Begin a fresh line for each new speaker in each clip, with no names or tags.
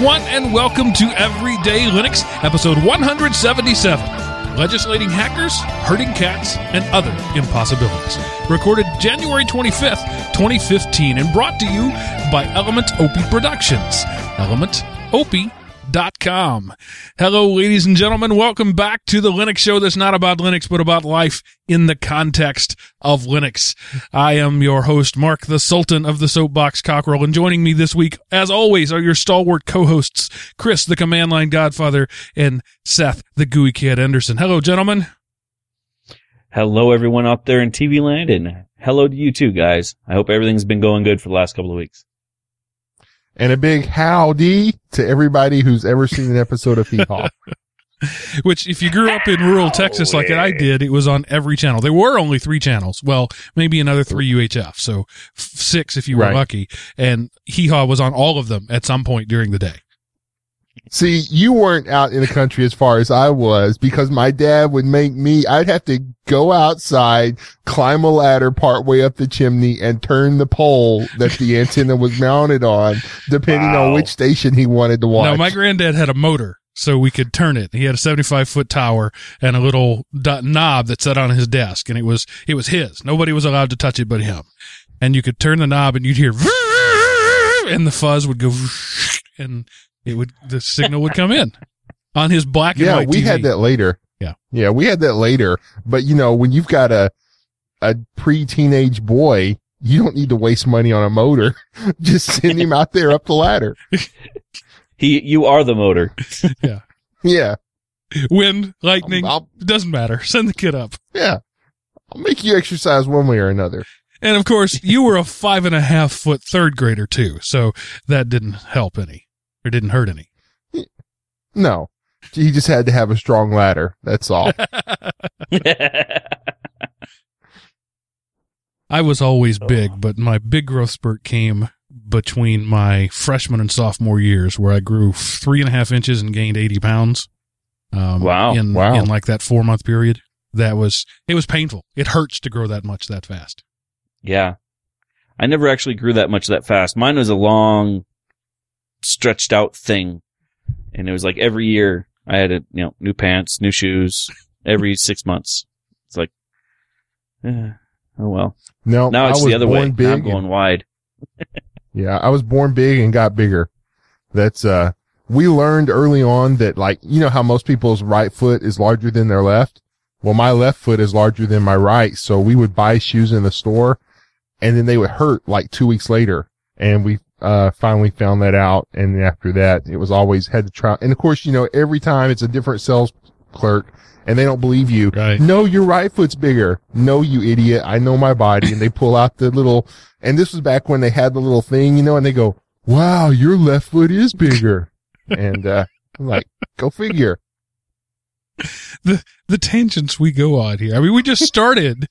everyone, and welcome to Everyday Linux, episode 177 Legislating Hackers, Herding Cats, and Other Impossibilities. Recorded January 25th, 2015, and brought to you by Element Opie Productions. ElementOpie.com. Hello, ladies and gentlemen. Welcome back to the Linux show that's not about Linux, but about life in the context of Linux. I am your host, Mark, the Sultan of the Soapbox Cockerel, and joining me this week, as always, are your stalwart co-hosts, Chris, the Command Line Godfather, and Seth, the GUI Kid Anderson. Hello, gentlemen.
Hello, everyone out there in TV land, and hello to you too, guys. I hope everything's been going good for the last couple of weeks.
And a big howdy to everybody who's ever seen an episode of Hee Haw.
Which, if you grew up in rural Texas like I did, it was on every channel. There were only three channels. Well, maybe another three UHF. So f- six if you were
Right.
lucky. And Hee Haw was on all of them at some point during the day.
See, you weren't out in the country as far as I was because my dad would make me, I'd have to go outside, climb a ladder partway up the chimney and turn the pole that the antenna was mounted on, depending on which station he wanted to watch.
Now, my granddad had a motor, so we could turn it. He had a 75 foot tower and a little dot knob that sat on his desk, and it was it was his. Nobody was allowed to touch it but him. And you could turn the knob, and you'd hear, and the fuzz would go, and it would the signal would come in on his black and
yeah,
white
we
TV.
had that later.
Yeah.
Yeah, we had that later. But you know, when you've got a, a pre-teenage boy, you don't need to waste money on a motor. Just send him out there up the ladder.
He, you are the motor.
Yeah. Yeah.
Wind, lightning,
I'll,
it doesn't matter. Send the kid up.
yeah. I'll make you exercise one way or another.
And of course, you were a five and a half foot third grader too, so that didn't help any or didn't hurt any.
No. He just had to have a strong ladder. That's all.
I was always big, but my big growth spurt came between my freshman and sophomore years, where I grew three and a half inches and gained eighty pounds. Um,
Wow.
In
Wow.
in like that four month period, that was it was painful. It hurts to grow that much that fast.
yeah. I never actually grew that much that fast. Mine was a long, stretched out thing. And it was like every year I had a, you know, new pants, new shoes every six months. It's like, eh, oh well.
No,
Now
I
it's
was
the other way.
big.
Now I'm going wide.
Yeah, I was born big and got bigger. That's, uh, we learned early on that like, you know how most people's right foot is larger than their left? Well, my left foot is larger than my right. So we would buy shoes in the store and then they would hurt like two weeks later. And we, uh, finally found that out. And after that, it was always had to try. And of course, you know, every time it's a different sales clerk and they don't believe you.
Right.
No, your right foot's bigger. No, you idiot. I know my body. And they pull out the little, and this was back when they had the little thing, you know, and they go, wow, your left foot is bigger. and, uh, I'm like, go figure.
the the tangents we go on here. I mean, we just started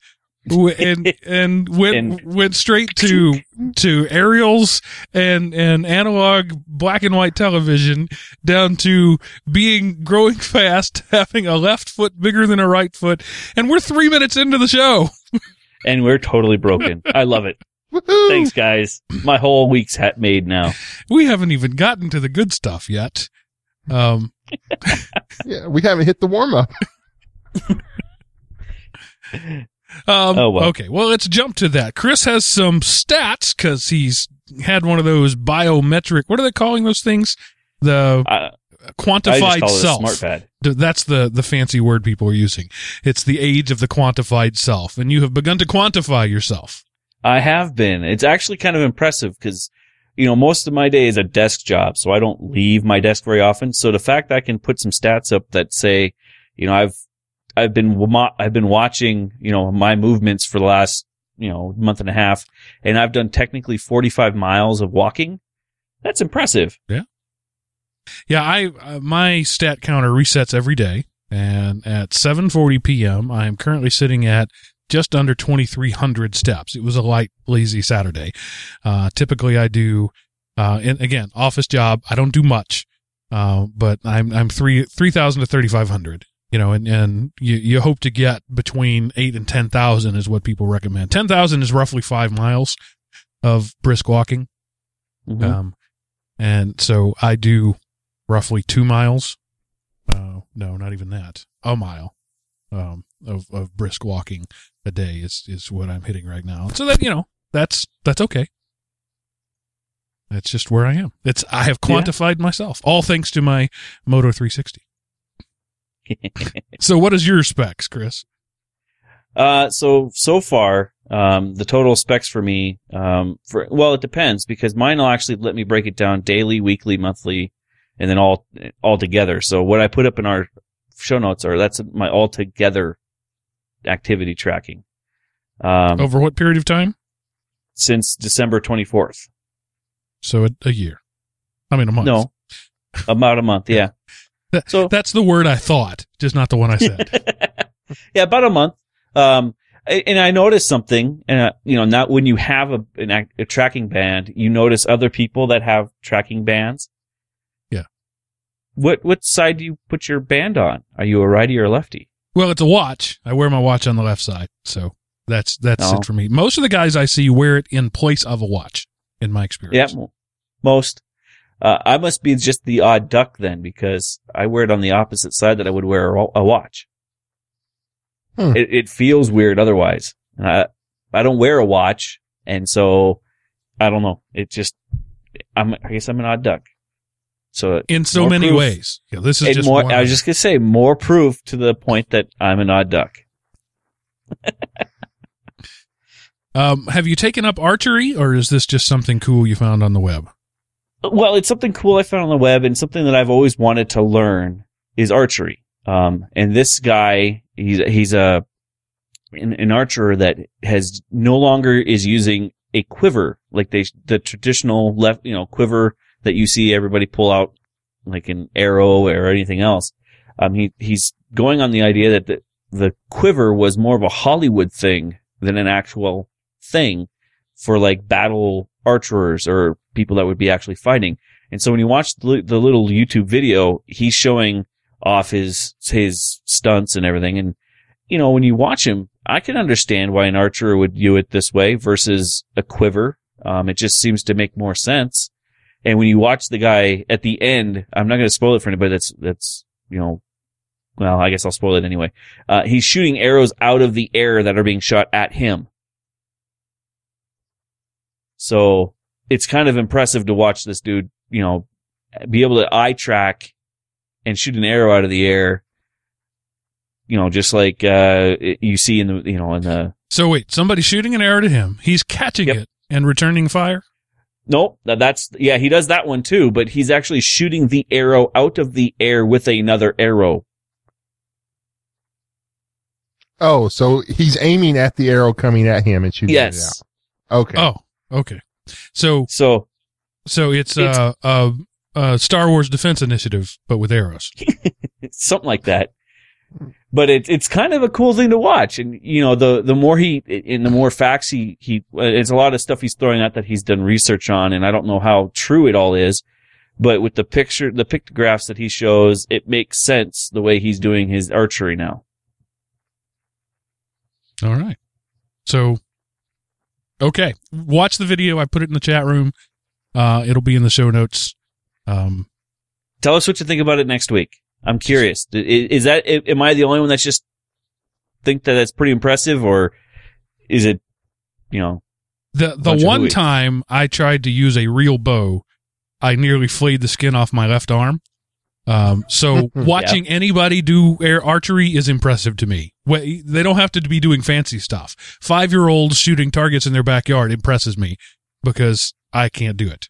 and and went
And-
went straight to to aerials and and analog black and white television down to being growing fast, having a left foot bigger than a right foot, and we're three minutes into the show.
And we're totally broken. I love it.
Woohoo!
Thanks, guys. My whole week's hat made now.
We haven't even gotten to the good stuff yet. Um,
Yeah, we haven't hit the warm up.
Um,
Oh, well.
Okay, well, let's jump to that. Chris has some stats because he's had one of those biometric. What are they calling those things? The
just
quantified
call it a
self. That's the the fancy word people are using. It's the age of the quantified self, and you have begun to quantify yourself.
I have been. It's actually kind of impressive because, you know, most of my day is a desk job, so I don't leave my desk very often. So the fact that I can put some stats up that say, you know, I've, I've been, I've been watching, you know, my movements for the last, you know, month and a half, and I've done technically 45 miles of walking. That's impressive.
Yeah, Yeah, I uh, my stat counter resets every day, and at 7:40 p.m. I am currently sitting at just under 2,300 steps. It was a light, lazy Saturday. Uh, typically, I do, uh, and again, office job. I don't do much, uh, but I'm I'm three three thousand to 3,500. You know, and and you you hope to get between eight and 10,000 is what people recommend. 10,000 is roughly five miles of brisk walking.
Mhm.
Um, And so I do roughly two miles. Uh, no, not even that. A mile, um, of, of brisk walking a day is, is what I'm hitting right now. So that, you know, that's, that's okay. That's just where I am. It's, I have
Yeah.
quantified myself, all thanks to my Moto 360. So what is your specs, Chris?
Uh, so so far, um, the total specs for me, um, for well, it depends because mine will actually let me break it down daily, weekly, monthly, and then all all together. So what I put up in our show notes are that's my all together activity tracking. Um,
Over what period of time?
since December twenty fourth.
So a, a year. I mean, a month.
No, about a month. Yeah.
That-
So
That's the word I thought, just not the one I said.
yeah, about a month. Um, and I noticed something, and uh, you know, not when you have a, an, a tracking band, you notice other people that have tracking bands.
Yeah.
What what side do you put your band on? Are you a righty or a lefty?
well, it's a watch. I wear my watch on the left side. So that's, that's
Oh.
it for me. Most of the guys I see wear it in place of a watch in my experience.
m- most. Uh, I must be just the odd duck then, because I wear it on the opposite side that I would wear a, a watch.
Hmm.
It, it feels weird otherwise. And I, I don't wear a watch, and so I don't know. It just, I'm, I guess I'm an odd duck. So
In so many
proof-
ways. Yeah, this is just
more,
one
I was just gonna say more proof to the point that I'm an odd duck.
Um, have you taken up archery or is this just something cool you found on the web?
Well, it's something cool I found on the web and something that I've always wanted to learn is archery. Um, and this guy, he's, he's a, an, an archer that has no longer is using a quiver like they, the traditional left, you know, quiver that you see everybody pull out like an arrow or anything else. Um, he, he's going on the idea that the, the quiver was more of a Hollywood thing than an actual thing for like battle archers or people that would be actually fighting. And so when you watch the, little YouTube video, he's showing off his, his stunts and everything. And, you know, when you watch him, I can understand why an archer would view it this way versus a quiver. Um, it just seems to make more sense. And when you watch the guy at the end, I'm not going to spoil it for anybody that's, that's, you know, well, I guess I'll spoil it anyway. Uh, he's shooting arrows out of the air that are being shot at him. So it's kind of impressive to watch this dude, you know, be able to eye track and shoot an arrow out of the air. You know, just like, uh, you see in the, you know, in the,
So wait, somebody's shooting an arrow to him. He's catching
Yep.
it and returning fire.
Nope, that, that's yeah, he does that one too, but he's actually shooting the arrow out of the air with another arrow.
Oh, so he's aiming at the arrow coming at him and shooting
Yes.
it out. Okay.
Oh, okay. So,
So
so it's,
It's-
uh, uh, uh, Star Wars Defense Initiative, but with arrows.
something like that. But it's it's kind of a cool thing to watch, and you know the the more he in the more facts he he it's a lot of stuff he's throwing out that he's done research on, and I don't know how true it all is, but with the picture the pictographs that he shows, it makes sense the way he's doing his archery now.
All right. So, okay. Watch the video. I put it in the chat room. Uh, it'll be in the show notes. Um,
Tell us what you think about it next week. I'm curious. Is that am I the only one that's just think that that's pretty impressive, or is it you know
the the one time I tried to use a real bow, I nearly flayed the skin off my left arm. Um, so watching anybody do air archery is impressive to me. They don't have to be doing fancy stuff. Five year olds shooting targets in their backyard impresses me because I can't do it.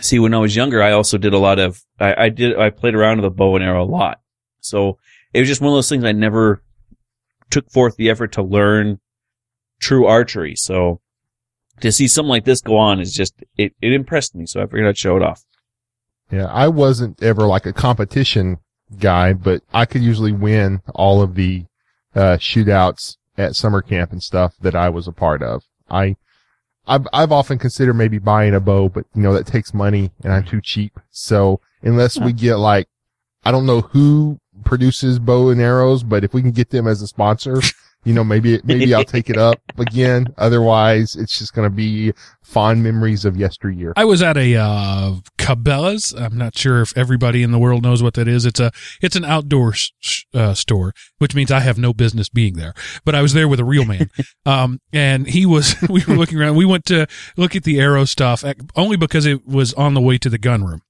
see when I was younger, I also did a lot of, I, I did, I played around with a bow and arrow a lot. So it was just one of those things I never took forth the effort to learn true archery. So to see something like this go on is just, it, it impressed me. So I figured I'd show it off.
Yeah, I wasn't ever like a competition guy, but I could usually win all of the uh, shootouts at summer camp and stuff that I was a part of. I, I've I've often considered maybe buying a bow, but you know that takes money and I'm too cheap. So unless we get like, I don't know who produces bow and arrows, but if we can get them as a sponsor, you know, maybe, maybe I'll take it up again. Otherwise, it's just going to be fond memories of yesteryear.
I was at a uh, Cabela's. I'm not sure if everybody in the world knows what that is. It's a it's an outdoor uh, store, which means I have no business being there. But I was there with a real man, um, and he was. We were looking around. We went to look at the arrow stuff only because it was on the way to the gun room.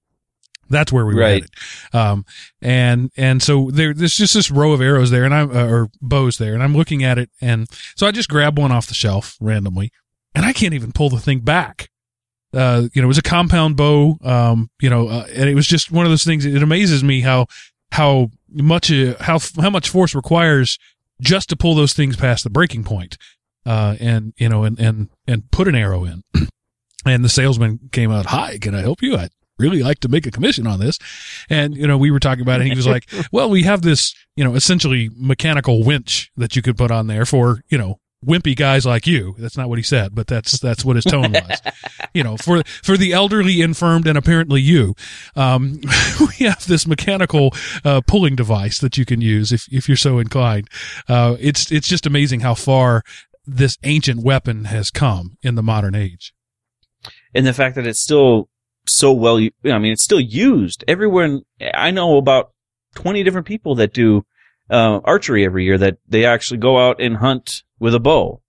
That's where we were right. headed. Um, and, and so there, there's just this row of arrows there and I'm, uh, or bows there and I'm looking at it. And so I just grab one off the shelf randomly and I can't even pull the thing back. Uh, you know, it was a compound bow. Um, you know, uh, and it was just one of those things. It amazes me how, how much, uh, how, how much force requires just to pull those things past the breaking point. Uh, and, you know, and, and, and put an arrow in. and the salesman came out, Hi, can I help you? I really like to make a commission on this. And, you know, we were talking about it. he was like, well, we have this, you know, essentially mechanical winch that you could put on there for, you know, wimpy guys like you. That's not what he said, but that's, that's what his tone was. you know, for, for the elderly, infirmed, and apparently you, um, we have this mechanical, uh, pulling device that you can use if, if you're so inclined. Uh, it's, it's just amazing how far this ancient weapon has come in the modern age.
And the fact that it's still so well. I mean, it's still used everywhere. In, I know about 20 different people that do uh, archery every year that they actually go out and hunt with a bow,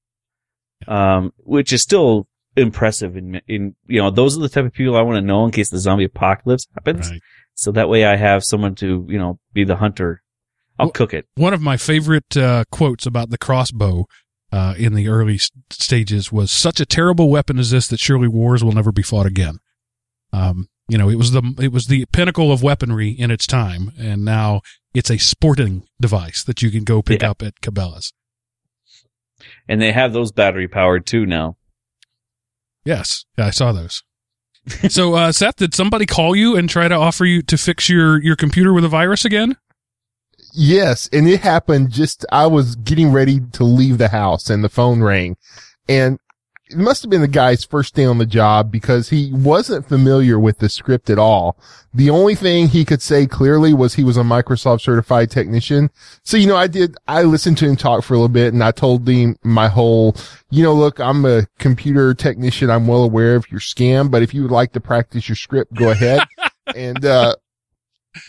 um, which is still impressive. In, in, you know, those are the type of people I want to know in case the zombie apocalypse happens. Right. So that way I have someone to, you know, be the hunter. I'll well, cook it.
One of my favorite uh, quotes about the crossbow uh, in the early stages was such a terrible weapon as this that surely wars will never be fought again. Um, you know, it was the it was the pinnacle of weaponry in its time, and now it's a sporting device that you can go pick yeah. up at Cabela's.
And they have those battery powered too now.
Yes, yeah, I saw those. so, uh, Seth, did somebody call you and try to offer you to fix your your computer with a virus again?
Yes, and it happened just I was getting ready to leave the house and the phone rang. And it must have been the guy's first day on the job because he wasn't familiar with the script at all. The only thing he could say clearly was he was a Microsoft certified technician. So, you know, I did, I listened to him talk for a little bit and I told him my whole, you know, look, I'm a computer technician. I'm well aware of your scam, but if you would like to practice your script, go ahead. and, uh,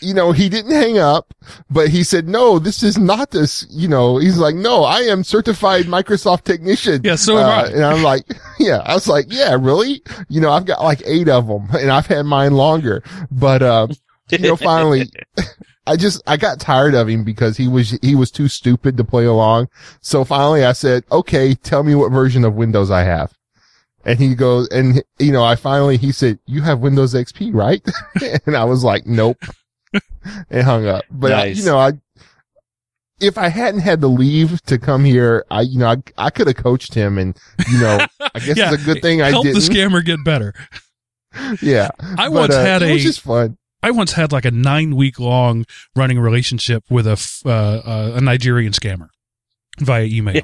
you know, he didn't hang up, but he said, no, this is not this, you know, he's like, no, I am certified Microsoft technician.
Yeah. So uh,
And I'm like, yeah, I was like, yeah, really? You know, I've got like eight of them and I've had mine longer, but, uh, you know, finally, I just, I got tired of him because he was, he was too stupid to play along. So finally I said, okay, tell me what version of Windows I have. And he goes, and you know, I finally, he said, you have Windows XP, right? and I was like, nope and hung up. But nice. I, you know, I if I hadn't had to leave to come here, I you know I, I could have coached him, and you know I guess yeah, it's a good thing I
helped
didn't.
the scammer get better.
yeah,
I but, once uh, had a.
which is fun.
I once had like a nine week long running relationship with a uh, uh, a Nigerian scammer via email,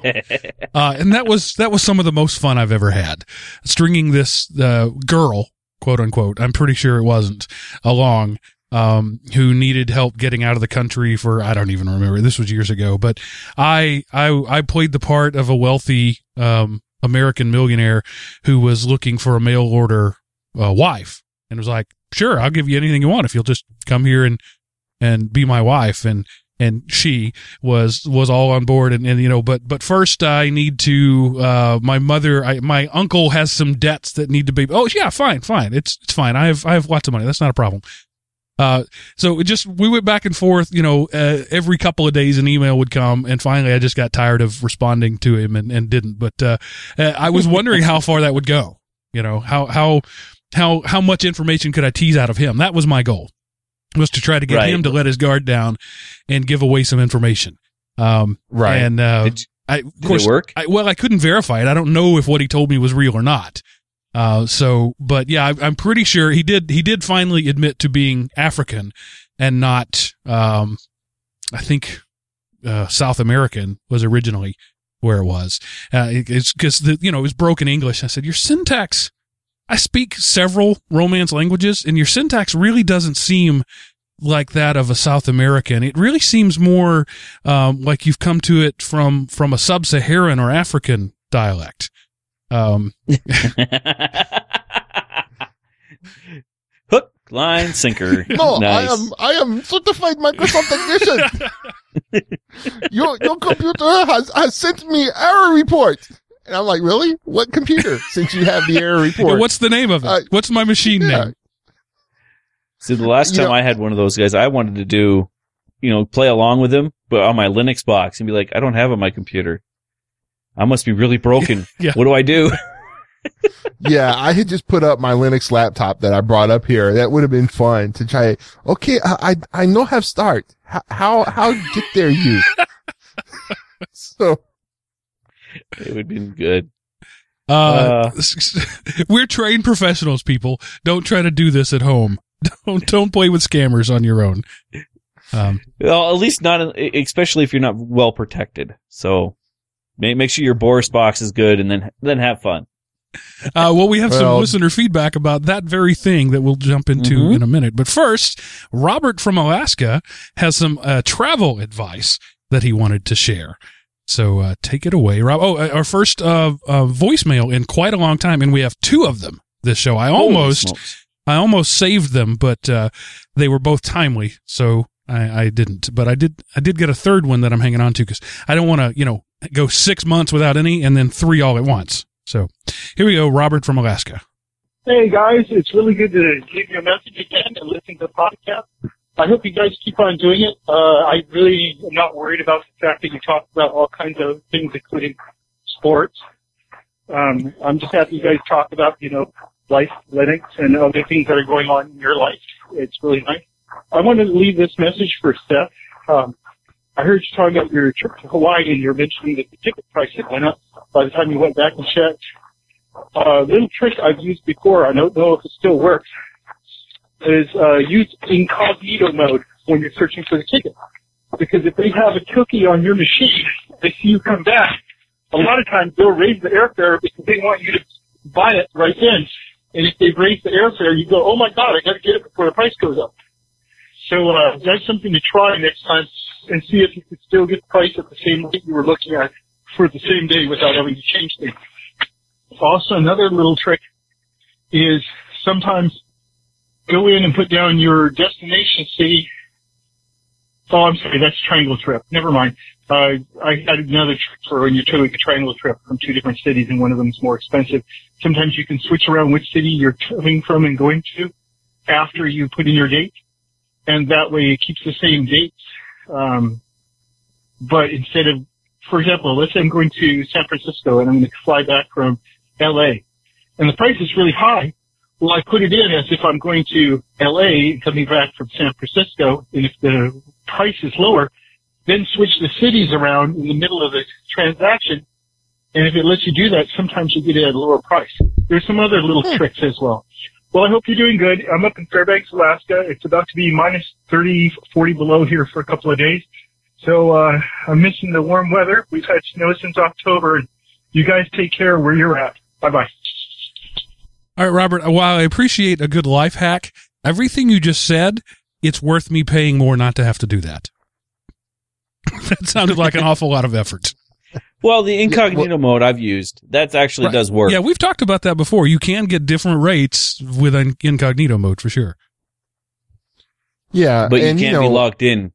uh, and that was that was some of the most fun I've ever had. Stringing this uh, girl, quote unquote, I'm pretty sure it wasn't along um, who needed help getting out of the country for I don't even remember. This was years ago, but I I I played the part of a wealthy um, American millionaire who was looking for a mail order uh, wife and was like, "Sure, I'll give you anything you want if you'll just come here and and be my wife." And and she was was all on board and, and you know but but first i need to uh my mother I, my uncle has some debts that need to be oh yeah fine fine it's it's fine i have i have lots of money that's not a problem uh, so it just, we went back and forth, you know, uh, every couple of days an email would come and finally I just got tired of responding to him and, and didn't. But, uh, uh I was wondering how far that would go, you know, how, how, how, how much information could I tease out of him? That was my goal was to try to get right. him to let his guard down and give away some information. Um, right. And, uh, did, I, of course,
work?
I, well, I couldn't verify it. I don't know if what he told me was real or not. Uh, so, but yeah, I, am pretty sure he did. He did finally admit to being African and not. Um, I think uh, South American was originally where it was. Uh, it's because the you know it was broken English. I said your syntax. I speak several Romance languages, and your syntax really doesn't seem like that of a South American. It really seems more um, like you've come to it from from a sub-Saharan or African dialect. Um,
Hook, line, sinker.
No,
nice.
I am I am certified Microsoft technician. your your computer has has sent me error report. And I'm like, really? What computer? Since you have the error
yeah,
report.
what's the name of it?
Uh,
What's my machine
yeah.
name?
See, the last
You
time
know-
I had one of those guys, I wanted to do, you know, play along with him, but on my Linux box and be like, I don't have it on my computer. I must be really broken.
Yeah.
What do I do?
yeah, I had just put up my Linux laptop that I brought up here. That would have been fun to try. Okay, I I, I know have start. How how how get there you? so
it would have been good.
Uh, we're trained professionals, people. Don't try to do this at home. Don't don't play with scammers on your own. Um,
Well, at least not, especially if you're not well protected. So make, make sure your Boris box is good and then, then have fun.
Uh, well, we have some listener feedback about that very thing that we'll jump into
Mhm.
in a minute. But first, Robert from Alaska has some uh, travel advice that he wanted to share. So uh, take it away, Rob. Oh, uh, our first uh, uh, voicemail in quite a long time, and we have two of them this show. I almost. I almost saved them, but uh, they were both timely, so I, I didn't. But I did, I did get a third one that I'm hanging on to because I don't want to, you know, go six months without any and then three all at once. So here we go, Robert from Alaska.
Hey guys, it's really good to leave you a message again and listen to the podcast. I hope you guys keep on doing it. Uh, I really am not worried about the fact that you talk about all kinds of things, including sports. Um, I'm just happy you guys talk about, you know, life, Linux, and other things that are going on in your life. It's really nice. I wanted to leave this message for Steph. Um, I heard you talking about your trip to Hawaii and you're mentioning that the ticket price had went up by the time you went back and checked uh, little trick I've used before. I don't know if it still works. Is uh, use incognito mode when you're searching for the ticket, because if they have a cookie on your machine, they see you come back. A lot of times they'll raise the airfare because they want you to buy it right then. And if they've raised the airfare, you go, "Oh my God, I got to get it before the price goes up." So uh, that's something to try next time and see if you can still get the price at the same rate you were looking at for the same day without having to change things. Also, another little trick is sometimes go in and put down your destination city. Oh, I'm sorry, that's triangle trip. Never mind. Uh, I had another trick for when you're doing a triangle trip from two different cities and one of them is more expensive. Sometimes you can switch around which city you're coming from and going to after you put in your date. And that way it keeps the same dates. Um, but instead of, for example, let's say I'm going to San Francisco and I'm going to fly back from LA. And the price is really high. Well, I put it in as if I'm going to LA and coming back from San Francisco. And if the price is lower, then switch the cities around in the middle of the transaction. And if it lets you do that, sometimes you get it at a lower price. There's some other little tricks as well. Well, I hope you're doing good. I'm up in Fairbanks, Alaska. It's about to be minus 30, 40 below here for a couple of days. So, uh, I'm missing the warm weather. We've had snow since October you guys take care where you're at. Bye bye.
All right, Robert, while I appreciate a good life hack, everything you just said, it's worth me paying more not to have to do that. that sounded like an awful lot of effort.
Well, the incognito mode I've used, that actually
Right.
does work.
Yeah, we've talked about that before. You can get different rates with an incognito mode for sure.
yeah,
but you
and
can't
you know,
be logged in.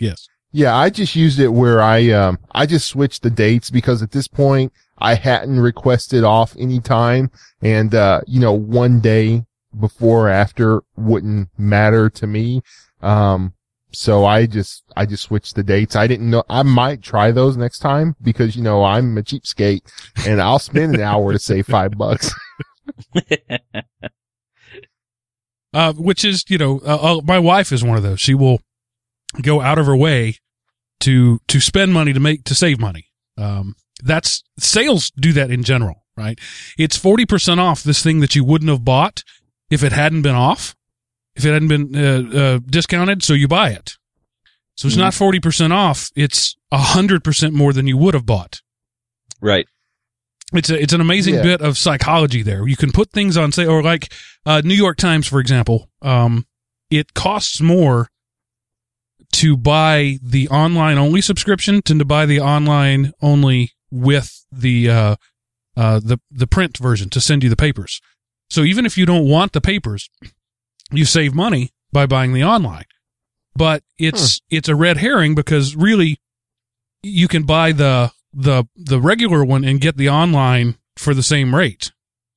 Yes.
Yeah, I just used it where I um I just switched the dates because at this point I hadn't requested off any time and uh you know one day before or after wouldn't matter to me. Um so I just I just switched the dates. I didn't know I might try those next time because you know I'm a cheapskate and I'll spend an hour to save 5 bucks.
Uh, which is, you know, uh, uh, my wife is one of those. She will go out of her way to to spend money to make to save money. Um, that's sales do that in general, right? It's forty percent off this thing that you wouldn't have bought if it hadn't been off, if it hadn't been uh, uh, discounted. So you buy it. So it's
Mhm.
not forty percent off. It's hundred percent more than you would have bought.
right.
It's a, it's an amazing
Yeah.
bit of psychology there. You can put things on say or like uh, New York Times for example. Um, it costs more to buy the online only subscription than to buy the online only with the uh, uh, the the print version to send you the papers. So even if you don't want the papers, you save money by buying the online. But it's it's a red herring because really you can buy the the the regular one and get the online for the same rate.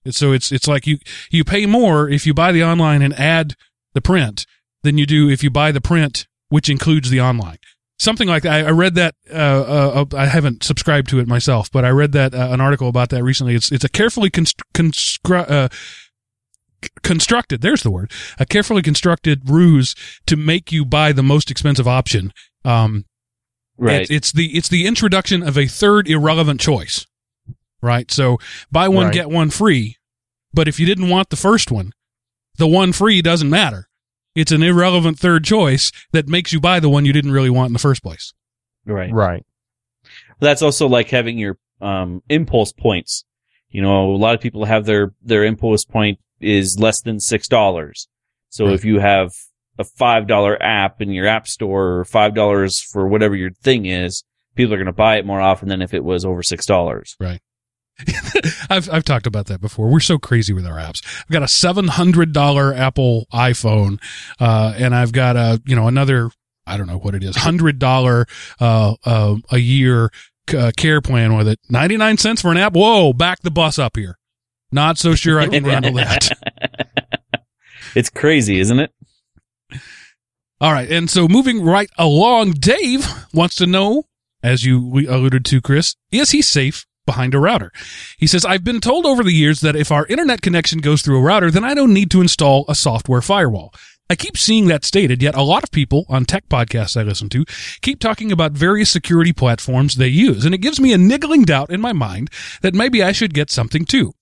So it's it's like you you pay more if you buy the online and add the print than you do if you buy the print which includes the online. Something like that. I, I read that. Uh, uh, I haven't subscribed to it myself, but I read that uh, an article about that recently. It's it's a carefully const- constru- uh, constructed. There's the word. A carefully constructed ruse to make you buy the most expensive option. Um,
Right.
it- it's the it's the introduction of a third irrelevant choice. Right. So buy one
Right.
get one free. But if you didn't want the first one, the one free doesn't matter. It's an irrelevant third choice that makes you buy the one you didn't really want in the first place.
right.
Right.
That's also like having your um, impulse points. You know, a lot of people have their their impulse point is less than six dollars. So
Right.
if you have a five dollar app in your app store, or five dollars for whatever your thing is, people are going to buy it more often than if it was over six dollars. Right.
I've I've talked about that before. We're so crazy with our apps. I've got a seven hundred dollar Apple iPhone, uh, and I've got a you know another I don't know what it is hundred dollar uh, uh, a year uh, care plan with it. Ninety nine cents for an app. Whoa, back the bus up here. Not so sure I can handle that.
It's crazy, isn't it?
All right, and so moving right along, Dave wants to know, as you we alluded to, Chris, is he safe behind a router? He says, I've been told over the years that if our internet connection goes through a router, then I don't need to install a software firewall. I keep seeing that stated, yet a lot of people on tech podcasts I listen to keep talking about various security platforms they use, and it gives me a niggling doubt in my mind that maybe I should get something too.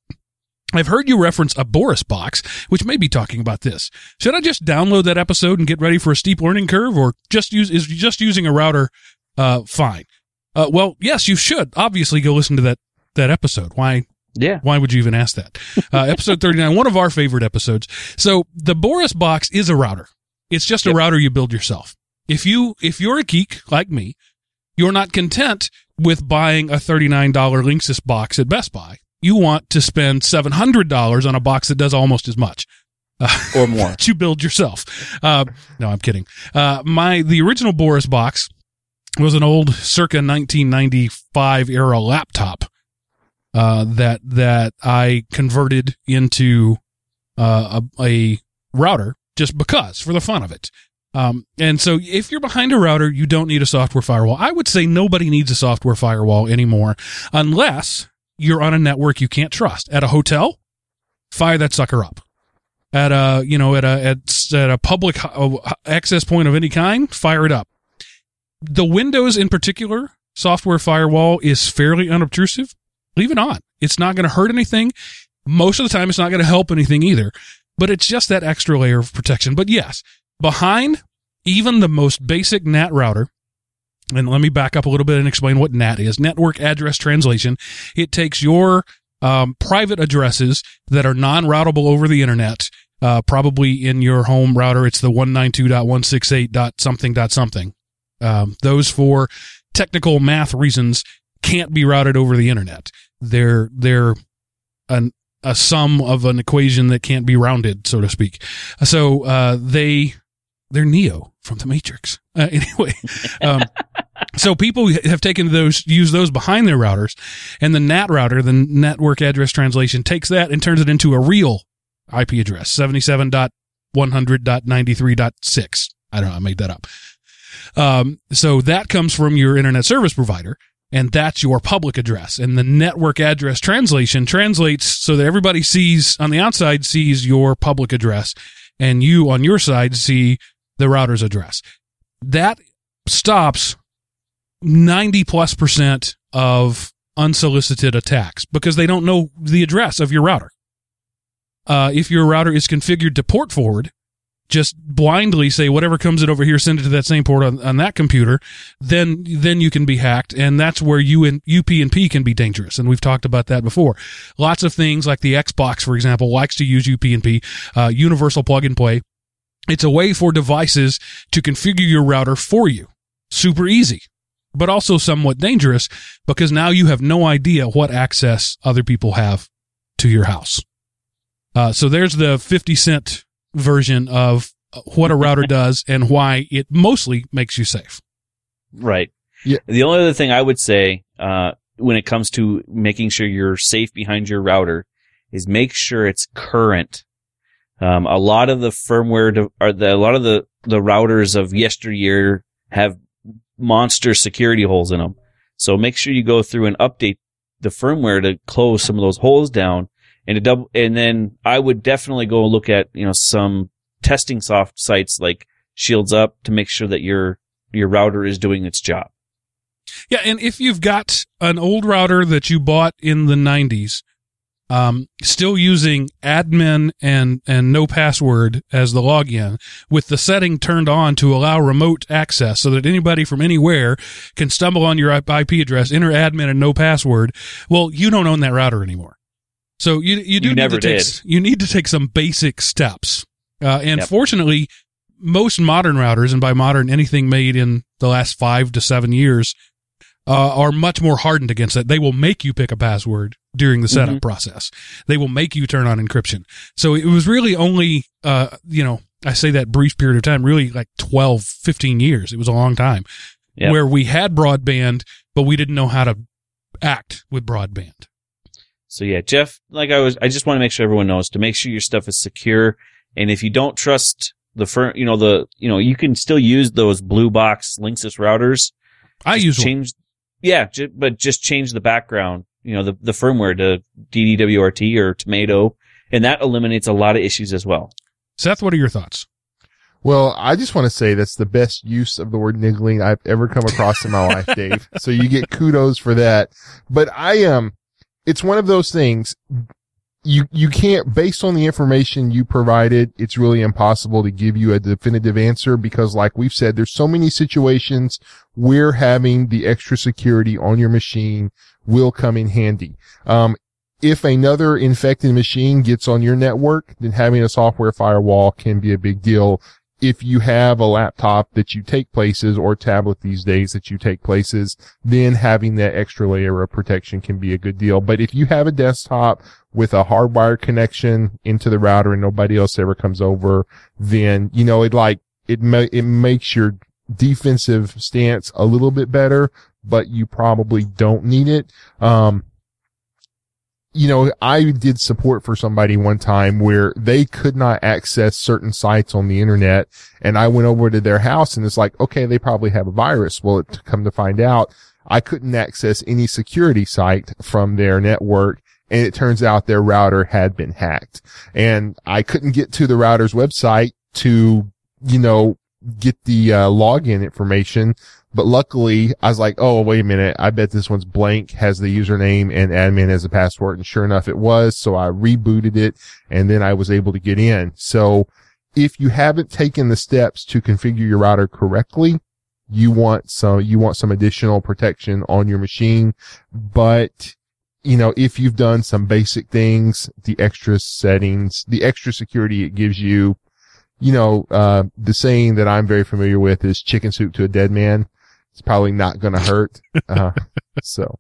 I've heard you reference a Boris box, which may be talking about this. Should I just download that episode and get ready for a steep learning curve, or just use is just using a router uh, fine? Uh, well, yes, you should obviously go listen to that that episode. Why
Yeah.
why would you even ask that? Uh, episode 39, one of our favorite episodes. So the Boris box is a router. It's just a
Yep.
router you build yourself. If you, if you're a geek like me, you're not content with buying a $39 Linksys box at Best Buy. You want to spend $700 on a box that does almost as much. Uh,
Or more.
that you build yourself. Uh, no, I'm kidding. Uh, my, the original Boris box was an old circa 1995 era laptop, uh, that, that I converted into, uh, a, a router just because for the fun of it. Um, and so if you're behind a router, you don't need a software firewall. I would say nobody needs a software firewall anymore unless you're on a network you can't trust. At a hotel, fire that sucker up. At a you know at a at, at a public uh, access point of any kind fire it up. The windows in particular software firewall is fairly unobtrusive. Leave it on it's not going to hurt anything. Most of the time it's not going to help anything either. But it's just that extra layer of protection. But yes behind even the most basic nat router and let me back up a little bit and explain what NAT is. Network Address Translation. It takes your um, private addresses that are non-routable over the internet, uh, probably in your home router. It's the 192.168. something dot something. Um, those for technical math reasons can't be routed over the internet. They're they're an a sum of an equation that can't be rounded, so to speak. So uh, they they're Neo from the Matrix. Uh, anyway, um, so people have taken those, use those behind their routers, and the NAT router, the network address translation, takes that and turns it into a real IP address, 77.100.93.6. I don't know, I made that up. Um, so that comes from your internet service provider, and that's your public address. And the network address translation translates so that everybody sees on the outside sees your public address, and you on your side see the router's address. That stops 90 plus percent of unsolicited attacks because they don't know the address of your router. Uh, if your router is configured to port forward, just blindly say whatever comes in over here, send it to that same port on, on that computer, then then you can be hacked, and that's where you and UPnP can be dangerous. And we've talked about that before. Lots of things like the Xbox, for example, likes to use UPnP, uh, universal plug and play It's a way for devices to configure your router for you. Super easy, but also somewhat dangerous because now you have no idea what access other people have to your house. Uh, so there's the 50 cent version of what a router does and why it mostly makes you safe.
Right.
Yeah.
The only other thing I would say, uh, when it comes to making sure you're safe behind your router is make sure it's current. Um, a lot of the firmware to, are the, a lot of the, the routers of yesteryear have monster security holes in them. So make sure you go through and update the firmware to close some of those holes down and to double, and then I would definitely go look at, you know, some testing soft sites like Shields Up to make sure that your, your router is doing its job.
Yeah, and if you've got an old router that you bought in the 90s, um, still using admin and, and no password as the login with the setting turned on to allow remote access so that anybody from anywhere can stumble on your IP address, enter admin and no password. Well, you don't own that router anymore. So you, you do
You
need to take,
did.
you need to take some basic steps. Uh, and
Yep.
fortunately, most modern routers, and by modern, anything made in the last five to seven years, uh, are much more hardened against that. They will make you pick a password during the setup
Mhm.
process. They will make you turn on encryption. So it was really only, uh, you know, I say that brief period of time, really like 12, 15 years. It was a long time
Yep.
where we had broadband, but we didn't know how to act with broadband.
So yeah, Jeff, like I was, I just want to make sure everyone knows to make sure your stuff is secure. And if you don't trust the firm, you know, the, you know, you can still use those blue box Linksys routers.
I use one.
Change, yeah, ju- but just change the background, you know, the, the firmware to DDWRT or Tomato. And that eliminates a lot of issues as well.
Seth, what are your thoughts?
Well, I just want to say that's the best use of the word niggling I've ever come across in my life, Dave. So you get kudos for that. But I um it's one of those things you you can't based on the information you provided, it's really impossible to give you a definitive answer because like we've said there's so many situations where having the extra security on your machine will come in handy. Um if another infected machine gets on your network, then having a software firewall can be a big deal if you have a laptop that you take places or tablet these days that you take places, then having that extra layer of protection can be a good deal. But if you have a desktop with a hardwired connection into the router and nobody else ever comes over, then, you know, it like, it ma- it makes your defensive stance a little bit better, but you probably don't need it. Um, you know, I did support for somebody one time where they could not access certain sites on the internet and I went over to their house and it's like, okay, they probably have a virus. Well, it come to find out I couldn't access any security site from their network. And it turns out their router had been hacked and I couldn't get to the router's website to, you know, get the uh, login information. But luckily, I was like, oh, wait a minute. I bet this one's blank, has the username and admin as a password. And sure enough, it was. So I rebooted it and then I was able to get in. So if you haven't taken the steps to configure your router correctly, you want some, you want some additional protection on your machine. But, you know, if you've done some basic things, the extra settings, the extra security it gives you, you know, uh, the saying that I'm very familiar with is chicken soup to a dead man. It's probably not going to hurt. Uh, so,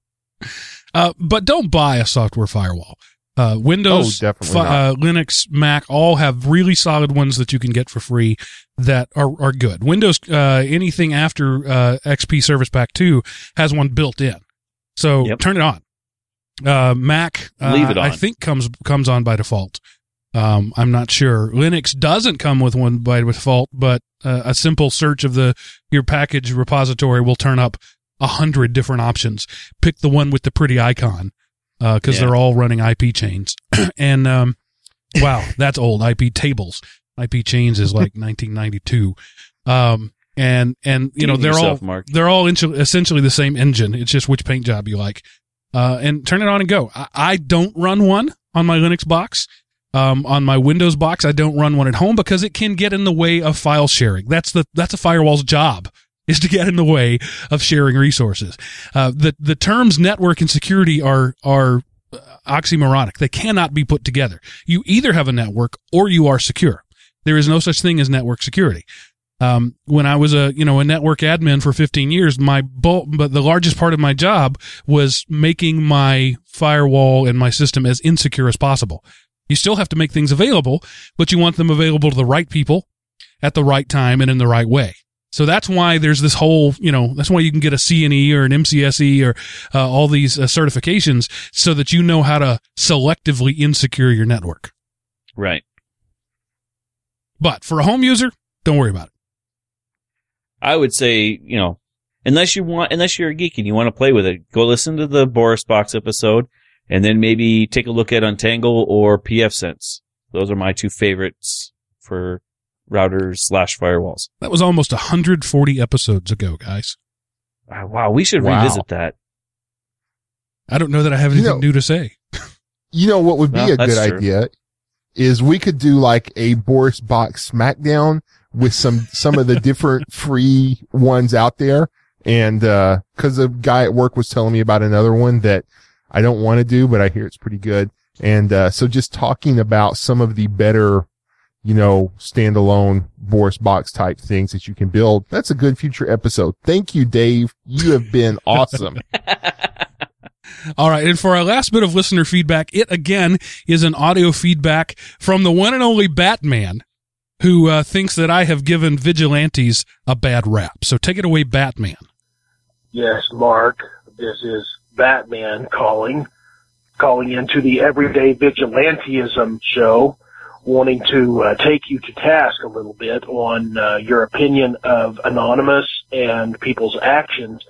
Uh, but don't buy a software firewall. Uh, Windows,
Oh,
fi- uh, Linux, Mac, all have really solid ones that you can get for free that are, are good. Windows, uh, anything after, uh, XP Service Pack 2 has one built in. So
Yep.
turn it on. Uh, Mac, uh,
Leave it on.
I think comes, comes on by default. Um, I'm not sure. Linux doesn't come with one by default, but uh, a simple search of the your package repository will turn up a hundred different options. Pick the one with the pretty icon because
Yeah.
they're all running IP chains. and um, wow, that's old IP tables. IP chains is like 1992. Um, and and you know they're
yourself,
all
Mark.
they're all essentially the same engine. It's just which paint job you like. Uh, and turn it on and go. I, I don't run one on my Linux box. Um, on my Windows box, I don't run one at home because it can get in the way of file sharing. That's the that's a firewall's job is to get in the way of sharing resources. Uh, the the terms network and security are are oxymoronic. They cannot be put together. You either have a network or you are secure. There is no such thing as network security. Um, when I was a, you know, a network admin for 15 years, my bulk, but the largest part of my job was making my firewall and my system as insecure as possible. You still have to make things available, but you want them available to the right people at the right time and in the right way. So that's why there's this whole, you know, that's why you can get a CNE or an MCSE or uh, all these uh, certifications so that you know how to selectively insecure your network.
Right.
But for a home user, don't worry about it.
I would say, you know, unless you want, unless you're a geek and you want to play with it, go listen to the Boris Box episode and then maybe take a look at Untangle or pfSense. Those are my two favorites for routers slash firewalls.
That was almost 140 episodes ago, guys.
Uh, wow, we should
Wow.
revisit that.
I don't know that I have
You
anything
know-
new to say.
You know what would be
Well,
a good
true.
idea is we could do like a Boris Box Smackdown with some some of the different free ones out there. And uh 'cause a guy at work was telling me about another one that I don't want to do, but I hear it's pretty good. And uh so just talking about some of the better, you know, standalone Boris Box type things that you can build. That's a good future episode. Thank you, Dave. You have been awesome.
All right. And for our last bit of listener feedback, it again is an audio feedback from the one and only Batman who uh, thinks that I have given vigilantes a bad rap. So take it away, Batman.
Yes, Mark. This is Batman calling, calling into the Everyday Vigilantism show, wanting to uh, take you to task a little bit on uh, your opinion of Anonymous and people's actions.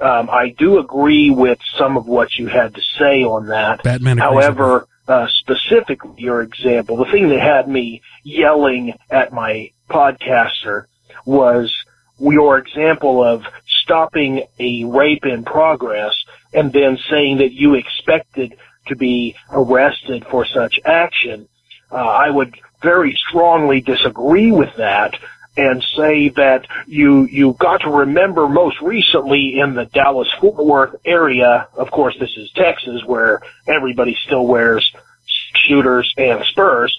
Um, I do agree with some of what you had to say on that.
Batman.
However, uh, specifically your example, the thing that had me yelling at my podcaster was your example of stopping a rape in progress and then saying that you expected to be arrested for such action. Uh, I would very strongly disagree with that and say that you you got to remember most recently in the Dallas Fort Worth area. Of course, this is Texas, where everybody still wears shooters and spurs.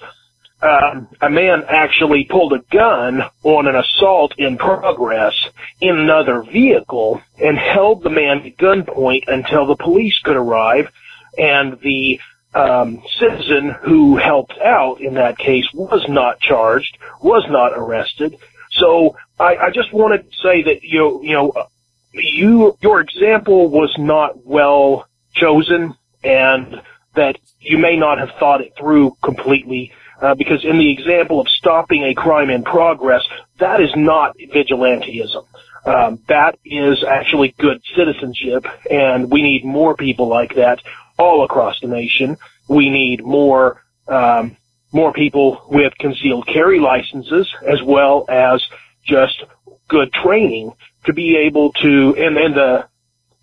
Um, a man actually pulled a gun on an assault in progress in another vehicle and held the man at gunpoint until the police could arrive and the um, citizen who helped out in that case was not charged, was not arrested. So I, I just wanted to say that you know, you know, you your example was not well chosen, and that you may not have thought it through completely. Uh, because in the example of stopping a crime in progress, that is not vigilantism. Um, that is actually good citizenship, and we need more people like that all across the nation. We need more um, more people with concealed carry licenses, as well as just good training to be able to and and the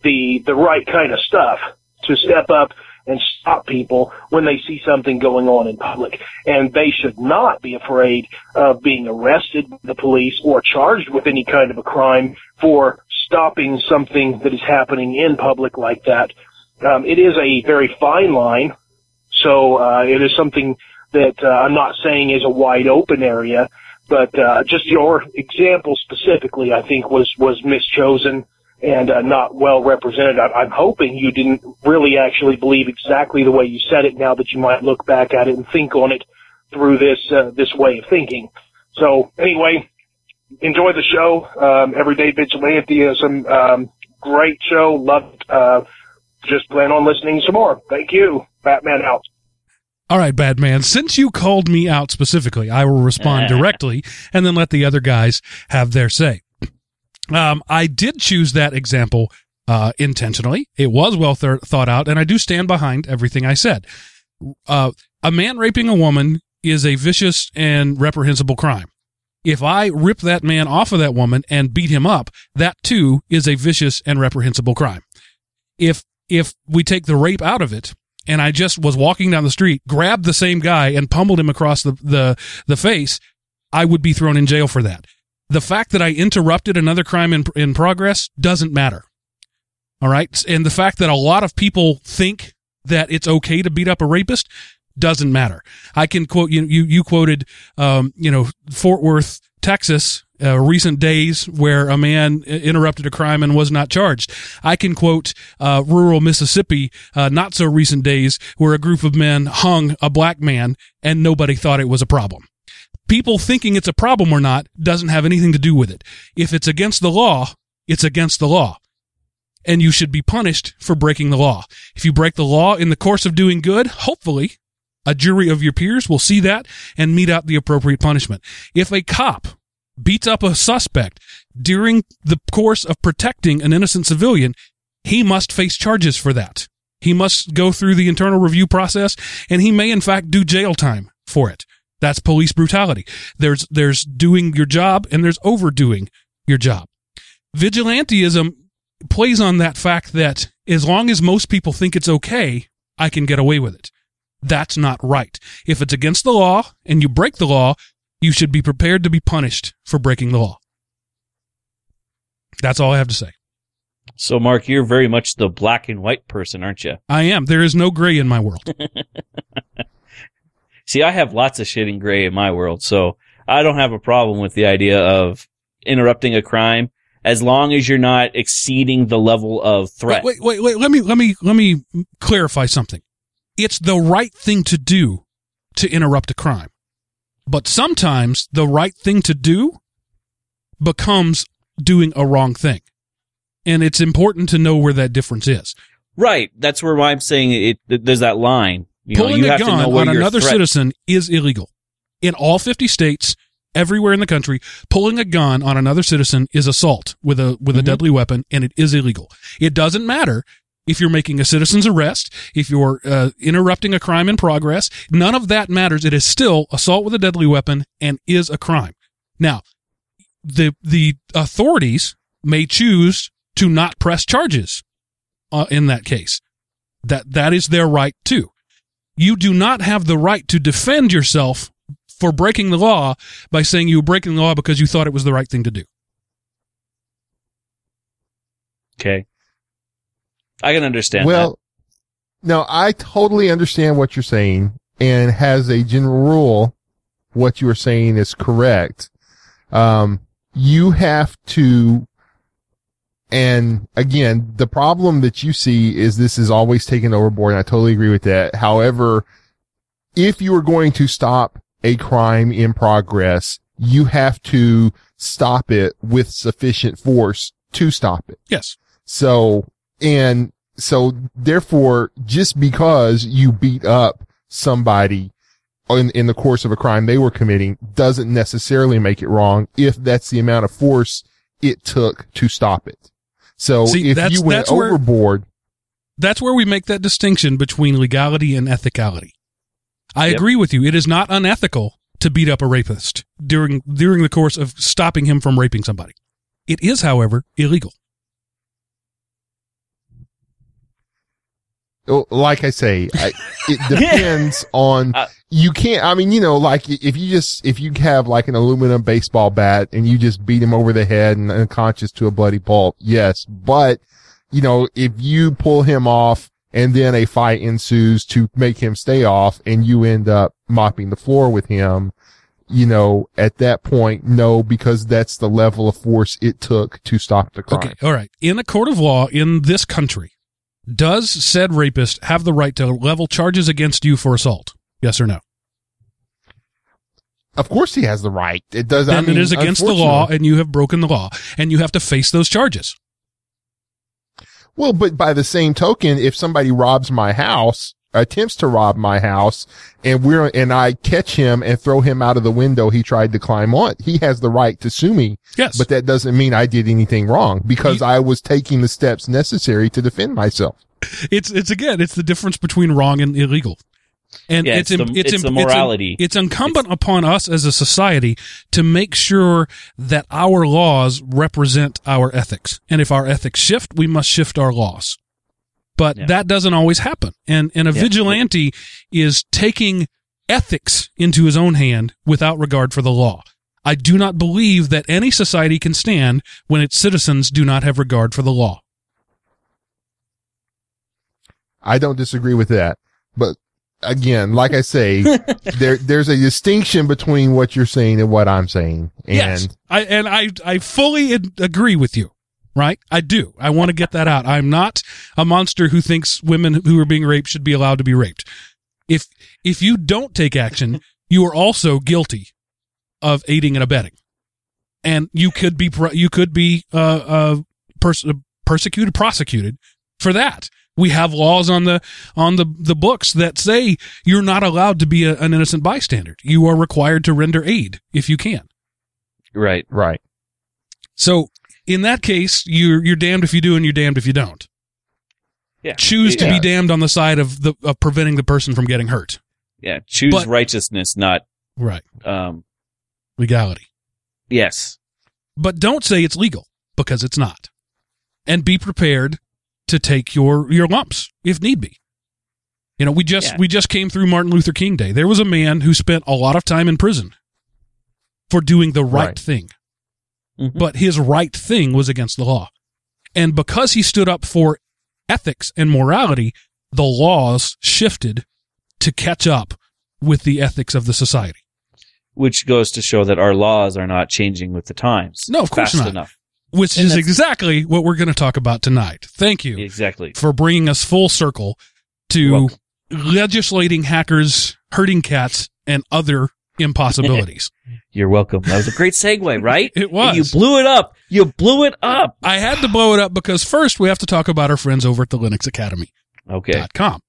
the the right kind of stuff to step up and stop people when they see something going on in public. And they should not be afraid of being arrested by the police or charged with any kind of a crime for stopping something that is happening in public like that. Um, it is a very fine line. So, uh, it is something that, uh, I'm not saying is a wide open area, but, uh, just your example specifically, I think was, was mischosen and uh, not well represented. I, I'm hoping you didn't really actually believe exactly the way you said it. Now that you might look back at it and think on it through this uh, this way of thinking. So anyway, enjoy the show. Um, Everyday Vigilantism, um, great show. Loved. Uh, just plan on listening some more. Thank you. Batman out.
All right, Batman. Since you called me out specifically, I will respond directly and then let the other guys have their say. Um, I did choose that example uh, intentionally. It was well th- thought out, and I do stand behind everything I said. Uh, a man raping a woman is a vicious and reprehensible crime. If I rip that man off of that woman and beat him up, that too is a vicious and reprehensible crime. If if we take the rape out of it, and I just was walking down the street, grabbed the same guy and pummeled him across the, the, the face, I would be thrown in jail for that. The fact that I interrupted another crime in, in progress doesn't matter. All right. And the fact that a lot of people think that it's okay to beat up a rapist doesn't matter. I can quote you. You, you quoted, um, you know, Fort Worth, Texas, uh, recent days where a man interrupted a crime and was not charged. I can quote uh, rural Mississippi, uh, not so recent days where a group of men hung a black man and nobody thought it was a problem. People thinking it's a problem or not doesn't have anything to do with it. If it's against the law, it's against the law. And you should be punished for breaking the law. If you break the law in the course of doing good, hopefully a jury of your peers will see that and mete out the appropriate punishment. If a cop beats up a suspect during the course of protecting an innocent civilian, he must face charges for that. He must go through the internal review process and he may in fact do jail time for it. That's police brutality. There's, there's doing your job and there's overdoing your job. Vigilantism plays on that fact that as long as most people think it's okay, I can get away with it. That's not right. If it's against the law and you break the law, you should be prepared to be punished for breaking the law. That's all I have to say.
So, Mark, you're very much the black and white person, aren't you?
I am. There is no gray in my world.
See, I have lots of shit in gray in my world, so I don't have a problem with the idea of interrupting a crime as long as you're not exceeding the level of threat.
Wait, wait, wait, wait. Let me, let me, let me clarify something. It's the right thing to do to interrupt a crime. But sometimes the right thing to do becomes doing a wrong thing. And it's important to know where that difference is.
Right. That's where I'm saying it, it there's that line. You
Pulling
know,
a gun on another
threat-
citizen is illegal. In all 50 states, everywhere in the country, pulling a gun on another citizen is assault with a with a
Mhm.
deadly weapon and it is illegal. It doesn't matter if you're making a citizen's arrest, if you're uh, interrupting a crime in progress, none of that matters. It is still assault with a deadly weapon and is a crime. Now, the the authorities may choose to not press charges uh, in that case. That that is their right too. You do not have the right to defend yourself for breaking the law by saying you were breaking the law because you thought it was the right thing to do.
Okay. I can understand
well, no, I totally understand what you're saying and has a general rule. What you are saying is correct. Um, you have to, and again, the problem that you see is this is always taken overboard. And I totally agree with that. However, if you are going to stop a crime in progress, you have to stop it with sufficient force to stop it.
Yes.
So, and so therefore, just because you beat up somebody in, in the course of a crime they were committing doesn't necessarily make it wrong if that's the amount of force it took to stop it. So
See,
if
that's-
you went
that's where-
overboard,
That's where we make that distinction between legality and ethicality. I
Yep.
agree with you. It is not unethical to beat up a rapist during during the course of stopping him from raping somebody. It is, however, illegal.
Like I say, I, it depends on,
Uh,
you can't, I mean, you know, like if you just, if you have like an aluminum baseball bat and you just beat him over the head and unconscious to a bloody pulp, yes. But, you know, if you pull him off and then a fight ensues to make him stay off and you end up mopping the floor with him, you know, at that point, no, because that's the level of force it took to stop the crime.
Okay, all right. In a court of law in this country, does said rapist have the right to level charges against you for assault? Yes or no?
Of course he has the right. It does. I
Then
mean,
it is against the law, and you have broken the law, and you have to face those charges.
Well, but by the same token, if somebody robs my house, attempts to rob my house, and we're, and I catch him and throw him out of the window he tried to climb on, he has the right to sue me.
Yes,
But that doesn't mean I did anything wrong because
You-
I was taking the steps necessary to defend myself.
it's it's again, it's the difference between wrong and illegal, and
Yeah,
it's
it's the- it's
im-
the
im-
morality.
It's, incumbent upon us as a society to make sure that our laws represent our ethics, and if our ethics shift, we must shift our laws. But
Yeah.
that doesn't always happen, and and a
Yeah.
vigilante is taking ethics into his own hand without regard for the law. I do not believe that any society can stand when its citizens do not have regard for the law.
I don't disagree with that, but again, like I say, there there's a distinction between what you're saying and what I'm saying. And
yes, I and I I fully agree with you. Right, I do. I want to get that out. I'm not a monster who thinks women who are being raped should be allowed to be raped. If if you don't take action, you are also guilty of aiding and abetting, and you could be you could be uh, uh pers- persecuted, prosecuted for that. We have laws on the on the the books that say you're not allowed to be a, an innocent bystander. You are required to render aid if you can.
Right.
right.
So in that case, you're you're damned if you do and you're damned if you don't.
Yeah.
Choose to be damned on the side of the of preventing the person from getting hurt.
Yeah. Choose
But-
righteousness, not
Right.
um.
Legality.
Yes.
But don't say it's legal because it's not. And be prepared to take your your lumps if need be. You know, we just
Yeah.
we just came through Martin Luther King Day. There was a man who spent a lot of time in prison for doing the right,
Right.
thing.
Mhm.
But his right thing was against the law. And because he stood up for ethics and morality, the laws shifted to catch up with the ethics of the society.
Which goes to show that our laws are not changing with the times.
No, of course
fast
not.
enough.
Which
And
is exactly what we're going to talk about tonight. Thank you.
Exactly.
for bringing us full circle to
Welcome.
legislating hackers, herding cats, and other impossibilities.
You're welcome. That was a great segue, right?
It was.
You blew it up. You blew it up.
I had to blow it up because first we have to talk about our friends over at the Linux Academy.
Okay. Com.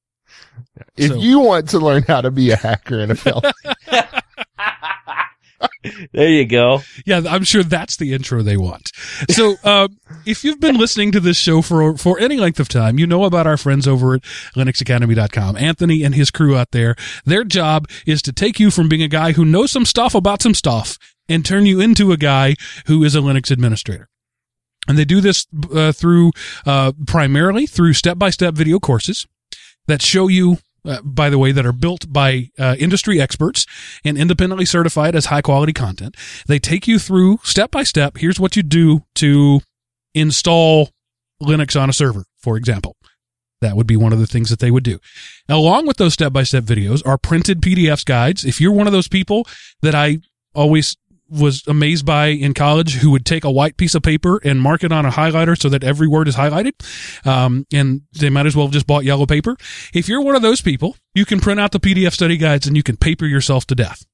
If
So-
you want to learn how to be a hacker in a felony,
there you go.
Yeah, I'm sure that's the intro they want. So, uh, if you've been listening to this show for for any length of time, you know about our friends over at linuxacademy.com. Anthony and his crew out there, their job is to take you from being a guy who knows some stuff about some stuff and turn you into a guy who is a Linux administrator. And they do this uh, through uh, primarily through step-by-step video courses that show you uh, by the way, that are built by uh, industry experts and independently certified as high quality content. They take you through step by step. Here's what you do to install Linux on a server, for example. That would be one of the things that they would do. Along with those step by step videos are printed PDFs guides. If you're one of those people that I always was amazed by in college who would take a white piece of paper and mark it on a highlighter so that every word is highlighted. Um, and they might as well have just bought yellow paper. If you're one of those people, you can print out the PDF study guides and you can paper yourself to death.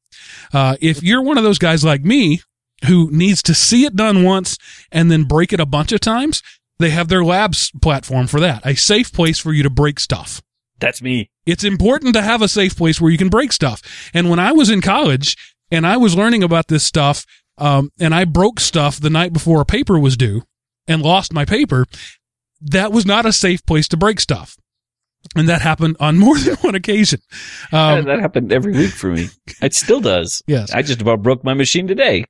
Uh, if you're one of those guys like me who needs to see it done once and then break it a bunch of times, they have their labs platform for that. A safe place for you to break stuff.
That's me.
It's important to have a safe place where you can break stuff. And when I was in college and I was learning about this stuff, um, and I broke stuff the night before a paper was due and lost my paper, that was not a safe place to break stuff. And that happened on more than one occasion. Um,
that happened every week for me. It still does.
yes.
I just about broke my machine today.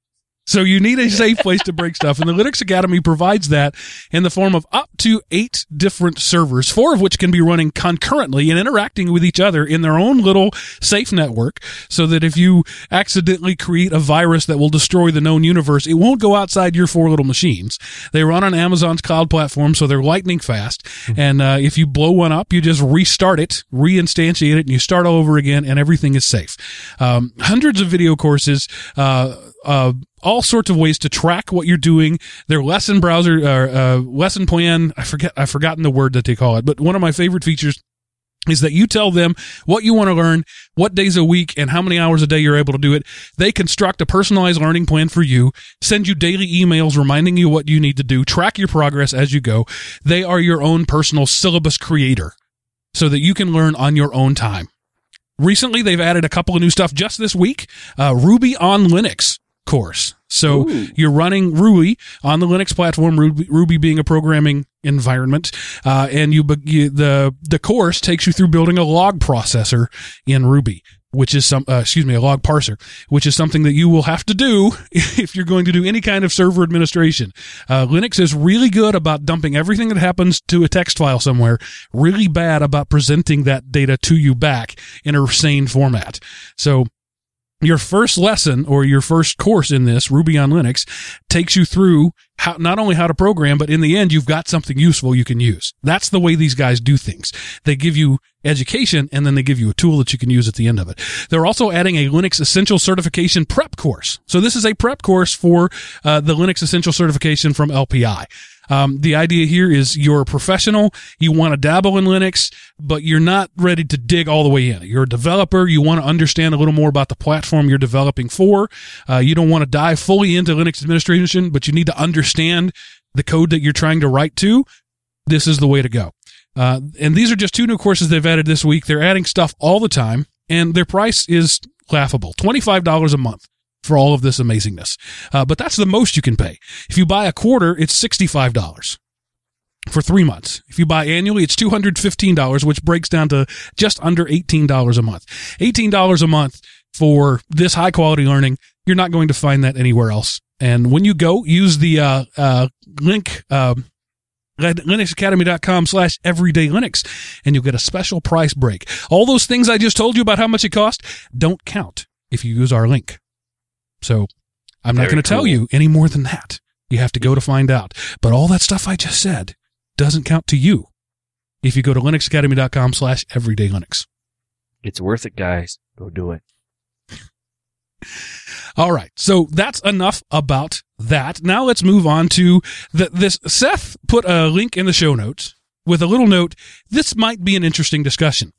So you need a safe place to break stuff. And the Linux Academy provides that in the form of up to eight different servers, four of which can be running concurrently and interacting with each other in their own little safe network so that if you accidentally create a virus that will destroy the known universe, it won't go outside your four little machines. They run on Amazon's cloud platform, so they're lightning fast. And uh, if you blow one up, you just restart it, reinstantiate it, and you start all over again, and everything is safe. Um, hundreds of video courses, uh, uh, all sorts of ways to track what you're doing. Their lesson browser, uh, uh, lesson plan. I forget, I've forgotten the word that they call it, but one of my favorite features is that you tell them what you want to learn, what days a week, and how many hours a day you're able to do it. They construct a personalized learning plan for you, send you daily emails reminding you what you need to do, track your progress as you go. They are your own personal syllabus creator so that you can learn on your own time. Recently, they've added a couple of new stuff just this week. Uh, Ruby on Linux course. So
Ooh.
you're running Ruby on the Linux platform, Ruby, Ruby being a programming environment, uh, and you, you the the course takes you through building a log processor in Ruby, which is some uh, excuse me a log parser, which is something that you will have to do if you're going to do any kind of server administration. Uh, Linux is really good about dumping everything that happens to a text file somewhere, really bad about presenting that data to you back in a sane format. So your first lesson or your first course in this Ruby on Linux takes you through how, not only how to program, but in the end, you've got something useful you can use. That's the way these guys do things. They give you education and then they give you a tool that you can use at the end of it. They're also adding a Linux Essential Certification prep course. So this is a prep course for uh, the Linux Essential Certification from LPI. Um, the idea here is you're a professional, you want to dabble in Linux, but you're not ready to dig all the way in. You're a developer, you want to understand a little more about the platform you're developing for. Uh, you don't want to dive fully into Linux administration, but you need to understand the code that you're trying to write to. This is the way to go. Uh, and these are just two new courses they've added this week. They're adding stuff all the time, and their price is laughable $25 a month for all of this amazingness. Uh, but that's the most you can pay. If you buy a quarter, it's $65 for three months. If you buy annually, it's $215, which breaks down to just under $18 a month. $18 a month for this high quality learning. You're not going to find that anywhere else. And when you go, use the uh, uh, link uh, linuxacademy.com slash everyday linux and you'll get a special price break all those things i just told you about how much it cost don't count if you use our link so i'm not going to tell you any more than that you have to go to find out but all that stuff i just said doesn't count to you if you go to linuxacademy.com slash everyday linux
It's worth it, guys. Go do it.
All right. So that's enough about that. Now let's move on to the, this. Seth put a link in the show notes with a little note. This might be an interesting discussion.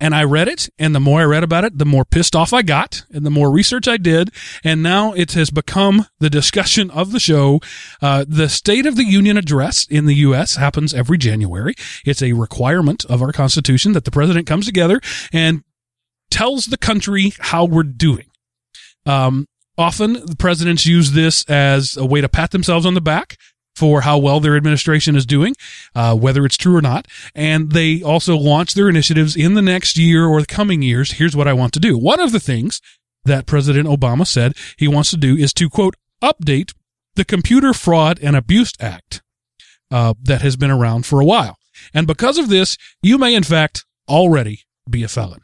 And I read it, and the more I read about it, the more pissed off I got, and the more research I did, and now it has become the discussion of the show. Uh, the State of the Union address in the U.S. happens every January. It's a requirement of our Constitution that the president comes together and tells the country how we're doing. Um, often the presidents use this as a way to pat themselves on the back for how well their administration is doing, uh, whether it's true or not. And they also launch their initiatives in the next year or the coming years. Here's what I want to do. One of the things that President Obama said he wants to do is to quote, update the Computer Fraud and Abuse Act, uh, that has been around for a while. And because of this, you may in fact already be a felon.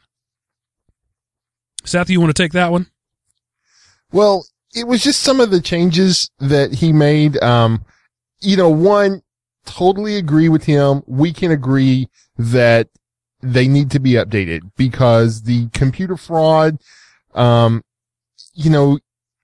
Seth, you want to take that one?
Well, it was just some of the changes that he made. Um, you know, one, totally agree with him. We can agree that they need to be updated because the computer fraud, um, you know,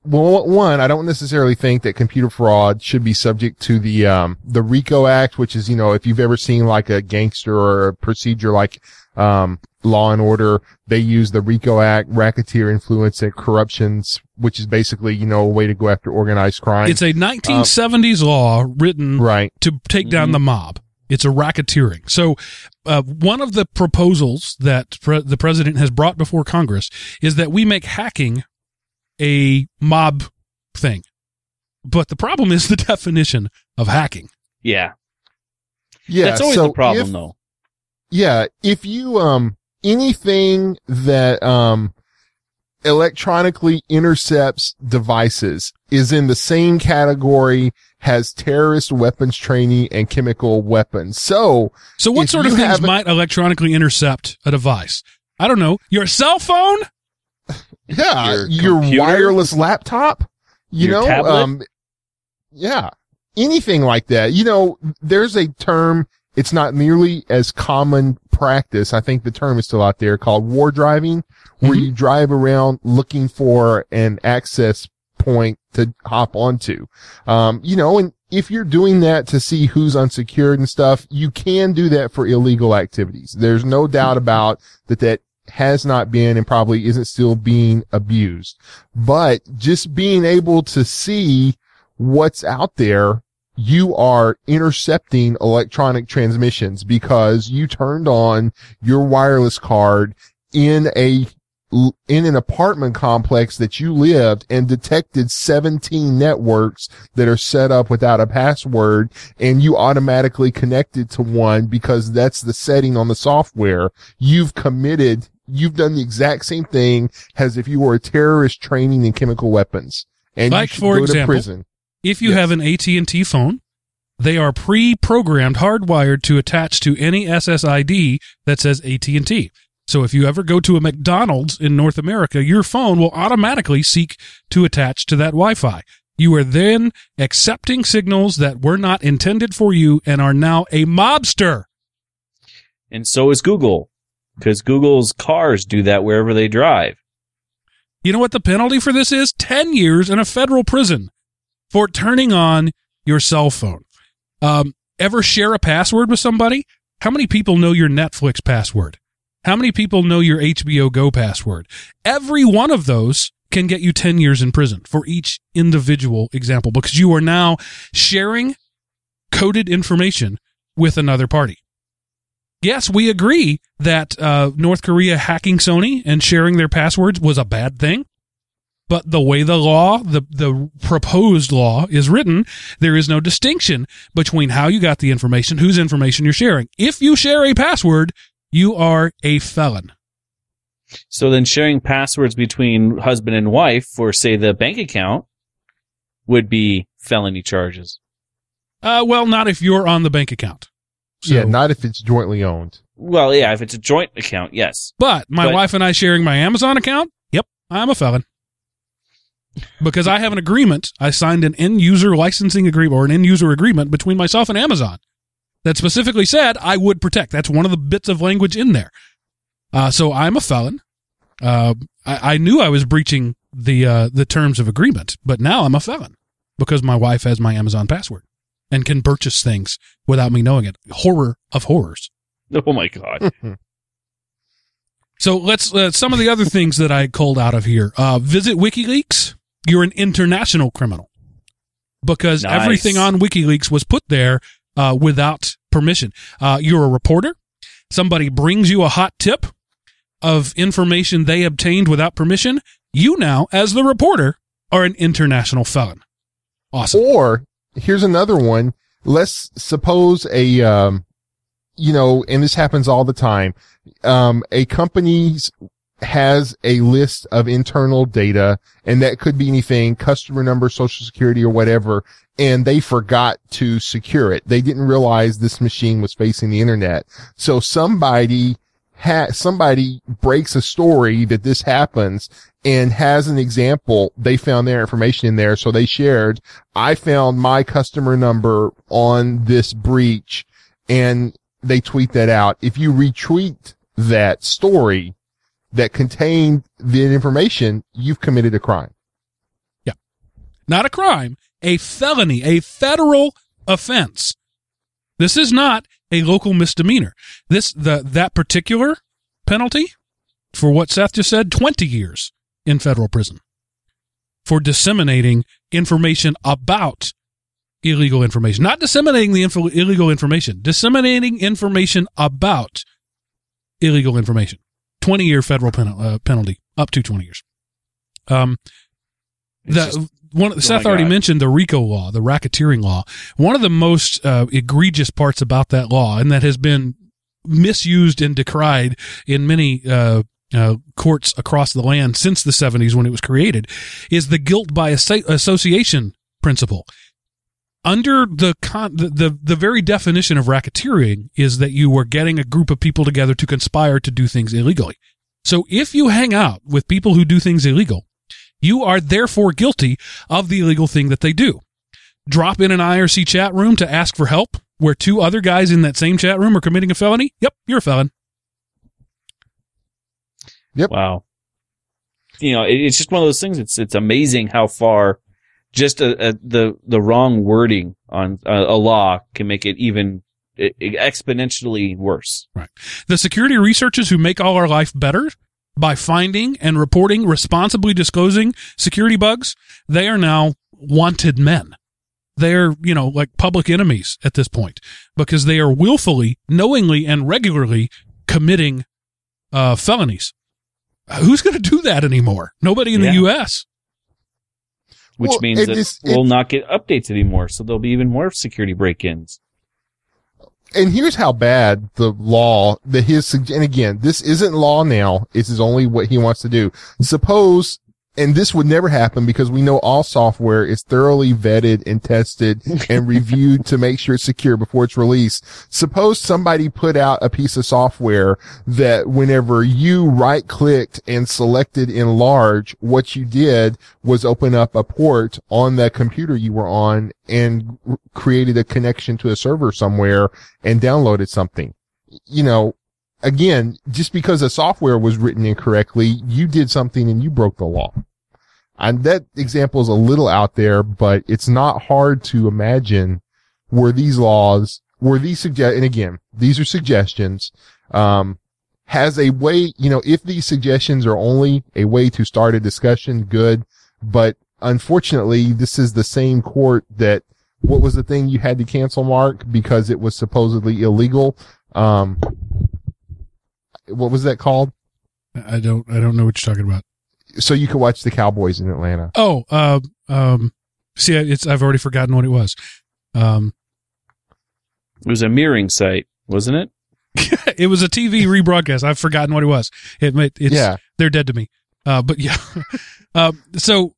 well, one, I don't necessarily think that computer fraud should be subject to the, um, the RICO Act, which is, you know, if you've ever seen like a gangster or a procedure like, um, Law and Order, they use the RICO Act, racketeer influence and corruptions, which is basically, you know, a way to go after organized crime.
It's a 1970s law written
right.
to take down the mob. It's a racketeering. So, uh, one of the proposals that pre- the president has brought before Congress is that we make hacking a mob thing. But the problem is the definition of hacking.
Yeah.
Yeah.
That's always
so
the problem,
if-
though.
Yeah, if you um anything that um electronically intercepts devices is in the same category has terrorist weapons training and chemical weapons. So,
So, what sort of things might electronically intercept a device? I don't know. Your cell phone?
Yeah,
Your
your,
computer?
wireless laptop, you know,
tablet?
um yeah, anything like that. You know, there's a term it's not nearly as common practice. I think the term is still out there called war driving, where
Mhm.
you drive around looking for an access point to hop onto. Um, you know, and if you're doing that to see who's unsecured and stuff, you can do that for illegal activities. There's no doubt about that that has not been and probably isn't still being abused. But just being able to see what's out there you are intercepting electronic transmissions because you turned on your wireless card in a in an apartment complex that you lived and detected 17 networks that are set up without a password and you automatically connected to one because that's the setting on the software you've committed you've done the exact same thing as if you were a terrorist training in chemical weapons and
Like,
you should
for
go
example,
to prison
If you
Yes.
have an AT&T phone, they are pre-programmed, hardwired to attach to any SSID that says AT&T. So if you ever go to a McDonald's in North America, your phone will automatically seek to attach to that Wi-Fi. You are then accepting signals that were not intended for you and are now a mobster.
And so is Google, because Google's cars do that wherever they drive.
You know what the penalty for this is? 10 years in a federal prison for turning on your cell phone. Um, ever share a password with somebody? How many people know your Netflix password? How many people know your HBO Go password? Every one of those can get you 10 years in prison for each individual example because you are now sharing coded information with another party. Yes, we agree that uh, North Korea hacking Sony and sharing their passwords was a bad thing. But the way the law, the, the proposed law is written, there is no distinction between how you got the information, whose information you're sharing. If you share a password, you are a felon.
So then sharing passwords between husband and wife for, say, the bank account would be felony charges.
Uh, well, not if you're on the bank account. So-
yeah, not if it's jointly owned.
Well, yeah, if it's a joint account, yes.
But my
But-
wife and I sharing my Amazon account, yep, I'm a felon. Because I have an agreement. I signed an end user licensing agreement or an end user agreement between myself and Amazon that specifically said I would protect. That's one of the bits of language in there. Uh, so I'm a felon. Uh, I, I knew I was breaching the uh, the terms of agreement, but now I'm a felon because my wife has my Amazon password and can purchase things without me knowing it. Horror of horrors.
Oh my God.
So let's uh, some of the other things that I called out of here. Uh, visit WikiLeaks. You're an international criminal because
Nice.
everything on WikiLeaks was put there uh, without permission. Uh, you're a reporter. Somebody brings you a hot tip of information they obtained without permission. You now, as the reporter, are an international felon. Awesome.
Or here's another one. Let's suppose a, um, you know, and this happens all the time. Um, a company has a list of internal data and that could be anything, customer number, social security or whatever. And they forgot to secure it. They didn't realize this machine was facing the internet. So somebody ha- somebody breaks a story that this happens and has an example. They found their information in there. So they shared, I found my customer number on this breach and they tweet that out. If you retweet that story that contained the information, you've committed a crime. Yeah.
Not a crime, a felony, a federal offense. This is not a local misdemeanor. This the that particular penalty for what Seth just said, 20 years in federal prison for disseminating information about illegal information, not disseminating the info, illegal information, disseminating information about illegal information. 20 year federal pen, uh, penalty, up to 20 years. Um, the,
just-
one
oh
Seth already mentioned the RICO law, the racketeering law. One of the most uh, egregious parts about that law, and that has been misused and decried in many uh, uh, courts across the land since the 70s when it was created, is the guilt by asso- association principle. Under the, con- the the the very definition of racketeering is that you are getting a group of people together to conspire to do things illegally. So if you hang out with people who do things illegal, you are therefore guilty of the illegal thing that they do. Drop in an IRC chat room to ask for help where two other guys in that same chat room are committing a felony. Yep, you're a felon.
Wow. You know, it, it's just one of those things. It's it's amazing how far just a, a, the the wrong wording on a, a law can make it even exponentially worse. Right.
The security researchers who make all our life better by finding and reporting, responsibly disclosing security bugs, they are now wanted men. They're, you know, like public enemies at this point because they are willfully, knowingly, and regularly committing uh, felonies. Who's going to do that anymore? Nobody in
Yeah.
the U.S.
Which
Well,
means
it
that
is-
we'll not get updates anymore, so there'll be even more security break-ins.
and here's how bad the law that his and again this isn't law now this is only what he wants to do suppose and this would never happen because we know all software is thoroughly vetted and tested and reviewed to make sure it's secure before it's released. Suppose somebody put out a piece of software that whenever you right clicked and selected enlarge, what you did was open up a port on the computer you were on and created a connection to a server somewhere and downloaded something. You know, again, just because the software was written incorrectly, you did something and you broke the law. And that example is a little out there, but it's not hard to imagine were these laws, were these suggest, and again, these are suggestions, um, has a way, you know, if these suggestions are only a way to start a discussion, good. But unfortunately, this is the same court that, what was the thing you had to cancel, Mark, because it was supposedly illegal? Um, what was that called?
I don't I don't know what you're talking about.
So you could watch the Cowboys in Atlanta.
Oh, uh, um, see, it's I've already forgotten what it was. Um,
It was a mirroring site, wasn't it?
it was a TV rebroadcast. I've forgotten what it was. It made it's
yeah.
they're dead to me. Uh, but yeah. uh, so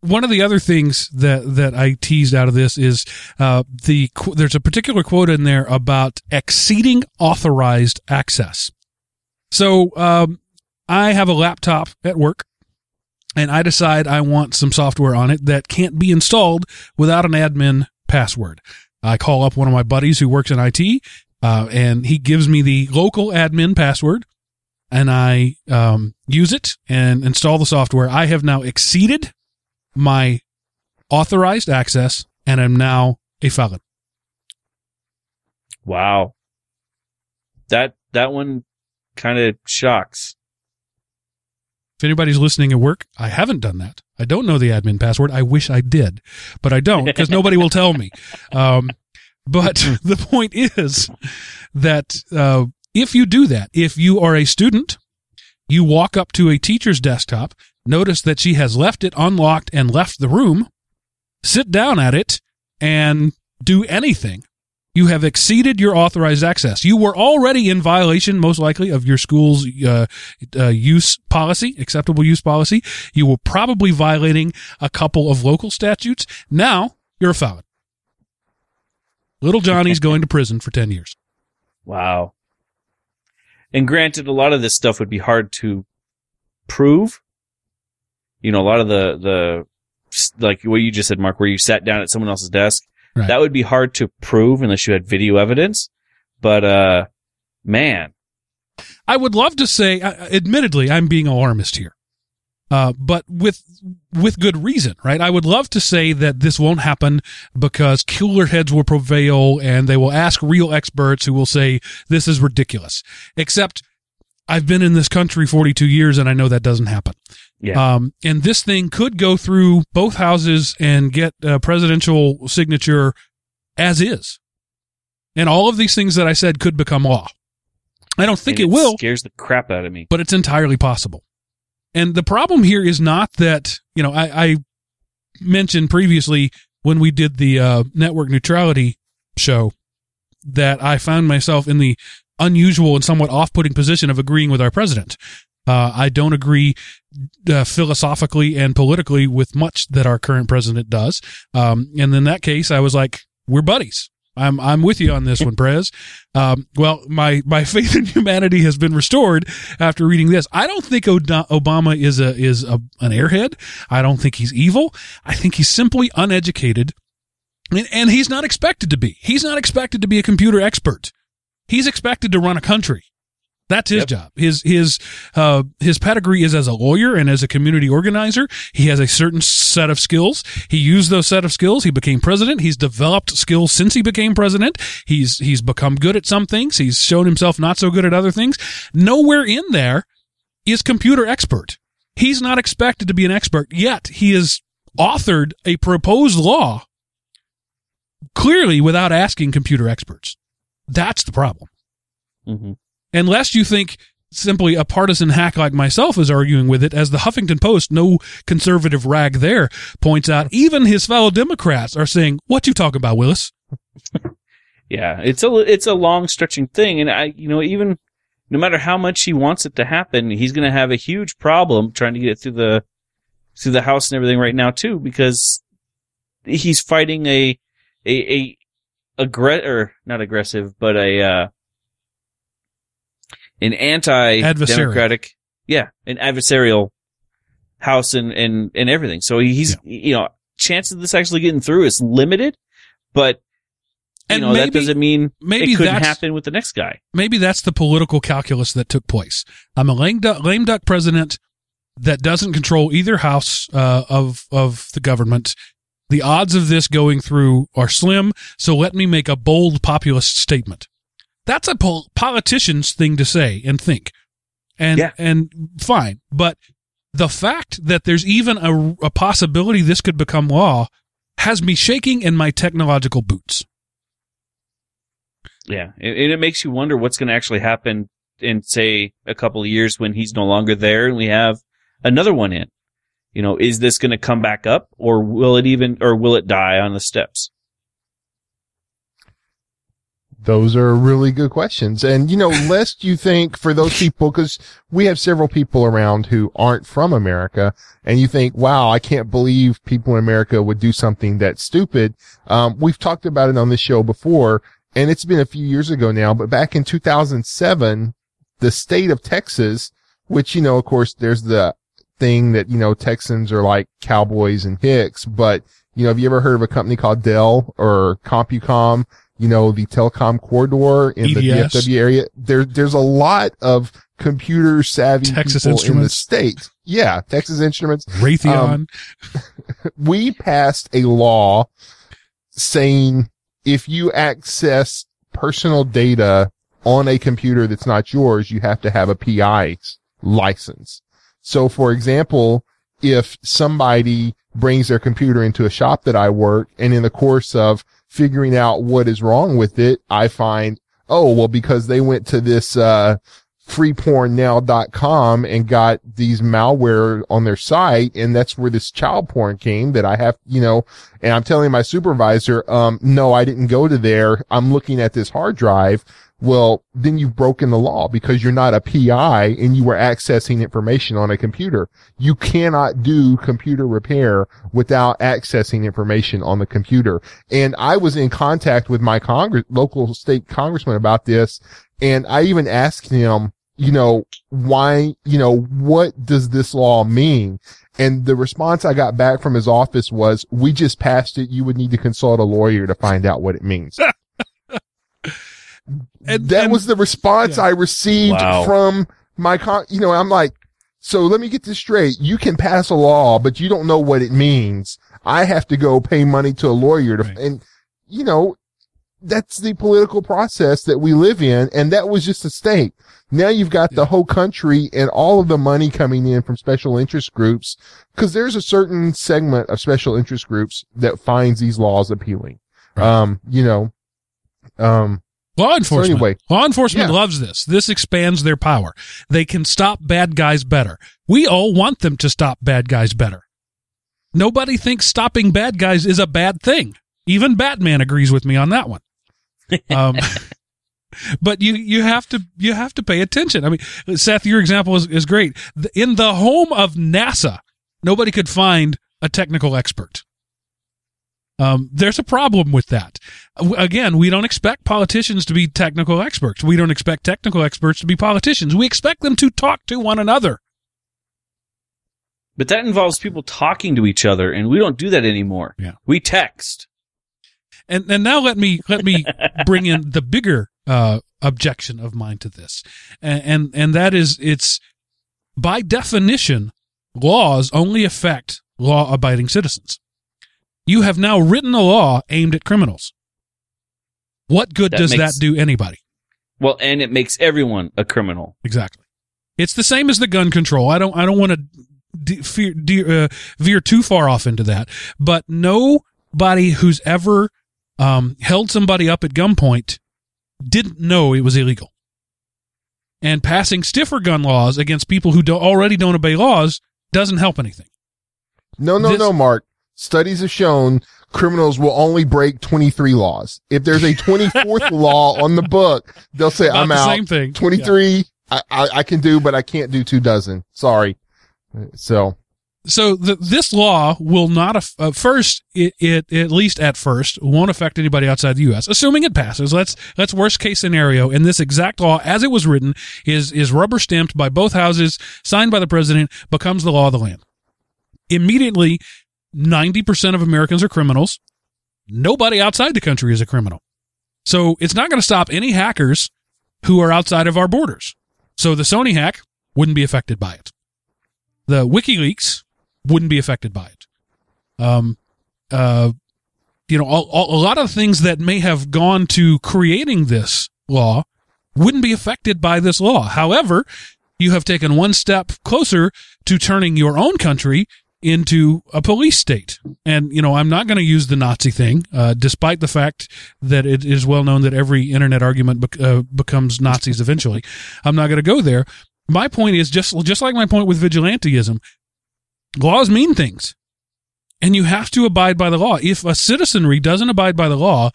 one of the other things that that I teased out of this is uh, the qu- there's a particular quote in there about exceeding authorized access. So um, I have a laptop at work, and I decide I want some software on it that can't be installed without an admin password. I call up one of my buddies who works in IT, uh, and he gives me the local admin password and I um, use it and install the software, I have now exceeded my authorized access and I'm now a felon.
Wow. That that one kind of shocks.
If anybody's listening at work, I haven't done that. I don't know the admin password. I wish I did, but I don't because nobody will tell me. Um, but the point is that uh, if you do that, if you are a student, you walk up to a teacher's desktop, notice that she has left it unlocked and left the room, sit down at it, and do anything. You have exceeded your authorized access. You were already in violation, most likely, of your school's uh, uh, use policy, acceptable use policy. You were probably violating a couple of local statutes. Now you're a felon. Little Johnny's going to prison for 10 years.
Wow. And granted, a lot of this stuff would be hard to prove. You know, a lot of the, the, like what you just said, Mark, where you sat down at someone else's desk,
Right.
that would be hard to prove unless you had video evidence. But, uh, man,
I would love to say, uh, admittedly, I'm being alarmist here, uh, but with with good reason, right? I would love to say that this won't happen because cooler heads will prevail and they will ask real experts who will say this is ridiculous. Except, I've been in this country 42 years and I know that doesn't happen.
Yeah.
Um, and this thing could go through both houses and get a presidential signature as is. And all of these things that I said could become law. I don't think
And
it will
Scares the crap out of me.
but it's entirely possible. And the problem here is not that, you know, I, I mentioned previously when we did the uh, network neutrality show that I found myself in the unusual and somewhat off putting position of agreeing with our president. Uh, I don't agree uh, philosophically and politically with much that our current president does. Um, and in that case, I was like, we're buddies. I'm I'm with you on this one, Prez. Um, well, my my faith in humanity has been restored after reading this. I don't think Obama is a is a, an airhead. I don't think he's evil. I think he's simply uneducated, and, and he's not expected to be. He's not expected to be a computer expert. He's expected to run a country. That's his
Yep.
job. His his uh, his pedigree is as a lawyer and as a community organizer. He has a certain set of skills. He used those set of skills. He became president. He's developed skills since he became president. He's he's become good at some things. He's shown himself not so good at other things. Nowhere in there is computer expert. He's not expected to be an expert yet. He has authored a proposed law clearly without asking computer experts. That's the problem
hmm
unless you think simply a partisan hack like myself is arguing with it, as the Huffington Post, no conservative rag there, points out, even his fellow Democrats are saying, "What you talking about, Willis?"
Yeah, it's a it's a long stretching thing, and I you know even no matter how much he wants it to happen, he's going to have a huge problem trying to get it through the through the house and everything right now too because he's fighting a a a aggress or not aggressive but a uh an anti democratic yeah an adversarial house and and and everything so he's you know chances of this actually getting through is limited but you
And
know that doesn't mean
maybe
it couldn't happen with the next guy
maybe that's the political calculus that took place. I'm a lame duck, lame duck president that doesn't control either house uh, of of the government. The odds of this going through are slim, so let me make a bold populist statement. That's a pol- politician's thing to say and think, and
Yeah.
and fine. But the fact that there's even a, a possibility this could become law has me shaking in my technological boots.
Yeah, and and it makes you wonder what's going to actually happen in say a couple of years when he's no longer there and we have another one in. You know, is this going to come back up or will it even or will it die on the steps?
Those are really good questions. And, you know, lest you think for those people, cause we have several people around who aren't from America and you think, wow, I can't believe people in America would do something that's stupid. Um, we've talked about it on this show before and it's been a few years ago now, but back in 2007, the state of Texas, which, you know, of course, there's the thing that, you know, Texans are like cowboys and hicks, but, you know, have you ever heard of a company called Dell or CompuCom? You know, the telecom corridor in the DFW area. There, there's a lot of computer savvy
Texas
people in the state. Yeah. Texas Instruments
Raytheon.
Um, we passed a law saying if you access personal data on a computer that's not yours, you have to have a PI license. So for example, if somebody brings their computer into a shop that I work and in the course of figuring out what is wrong with it, I find, oh, well, because they went to this, uh, freepornnow.com and got these malware on their site. And that's where this child porn came that I have, you know, and I'm telling my supervisor, um, no, I didn't go to there. I'm looking at this hard drive. Well, then you've broken the law because you're not a PI and you were accessing information on a computer. You cannot do computer repair without accessing information on the computer. And I was in contact with my Congress, local state congressman about this. And I even asked him, you know, why, you know, what does this law mean? And the response I got back from his office was, we just passed it. You would need to consult a lawyer to find out what it means.
And-
that
and-
was the response
yeah.
I received
Wow.
from my con, you know, I'm like, so let me get this straight. You can pass a law, but you don't know what it means. I have to go pay money to a lawyer to,
Right.
and you know, that's the political process that we live in. And that was just a state. Now you've got the whole country and all of the money coming in from special interest groups. Cause there's a certain segment of special interest groups that finds these laws appealing.
Right.
Um, you know, um,
Law enforcement.
anyway.
Law enforcement
Yeah.
loves this. This expands their power. They can stop bad guys better. We all want them to stop bad guys better. Nobody thinks stopping bad guys is a bad thing. Even Batman agrees with me on that one. Um, but you you have to you have to pay attention. I mean, Seth, your example is, is great. In the home of NASA, nobody could find a technical expert. Um, there's a problem with that. Again, we don't expect politicians to be technical experts. We don't expect technical experts to be politicians. We expect them to talk to one another.
But that involves people talking to each other and we don't do that anymore.
Yeah.
We text.
And and now let me let me bring in the bigger uh, objection of mine to this, and, and and that is it's by definition laws only affect law abiding citizens. You have now written a law aimed at criminals. What good
That
does
makes-
that do anybody?
Well, and it makes everyone a criminal.
Exactly. It's the same as the gun control. I don't. I don't want to de- fear, de- uh, veer too far off into that. But nobody who's ever um, held somebody up at gunpoint didn't know it was illegal. And passing stiffer gun laws against people who do- already don't obey laws doesn't help anything.
No, no,
This-
no, Mark. Studies have shown criminals will only break 23 laws. If there's a 24th law on the book, they'll say,
About
I'm
the
out.
same thing.
23, I, I, I can do, but I can't do two dozen. Sorry. So
so the, this law will not uh, first it, it at least at first won't affect anybody outside the U.S. Assuming it passes, let's let's worst case scenario. And this exact law, as it was written, is is rubber stamped by both houses, signed by the president, becomes the law of the land. Immediately, ninety percent of Americans are criminals. Nobody outside the country is a criminal. So it's not going to stop any hackers who are outside of our borders. So the Sony hack wouldn't be affected by it. The WikiLeaks wouldn't be affected by it. Um, uh, you know, all, all, a lot of things that may have gone to creating this law wouldn't be affected by this law. However, you have taken one step closer to turning your own country into a police state. And, you know, I'm not going to use the Nazi thing, uh, despite the fact that it is well known that every internet argument bec- uh, becomes Nazis eventually. I'm not going to go there. My point is just, just like my point with vigilanteism, laws mean things and you have to abide by the law. If a citizenry doesn't abide by the law,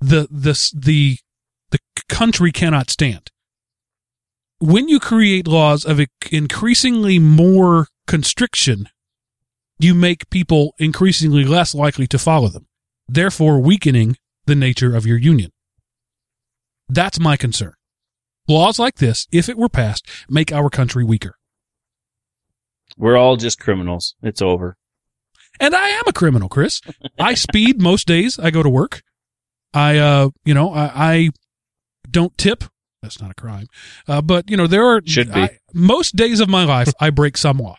the, the, the, the country cannot stand. When you create laws of increasingly more constriction you make people increasingly less likely to follow them, therefore weakening the nature of your union. That's my concern. Laws like this, if it were passed, make our country weaker.
We're all just criminals. It's over.
And I am a criminal, Chris. I speed most days I go to work. I, uh, you know, I, I don't tip. That's not a crime. Uh, but you know, there are,
Should be.
I, most days of my life, I break some law.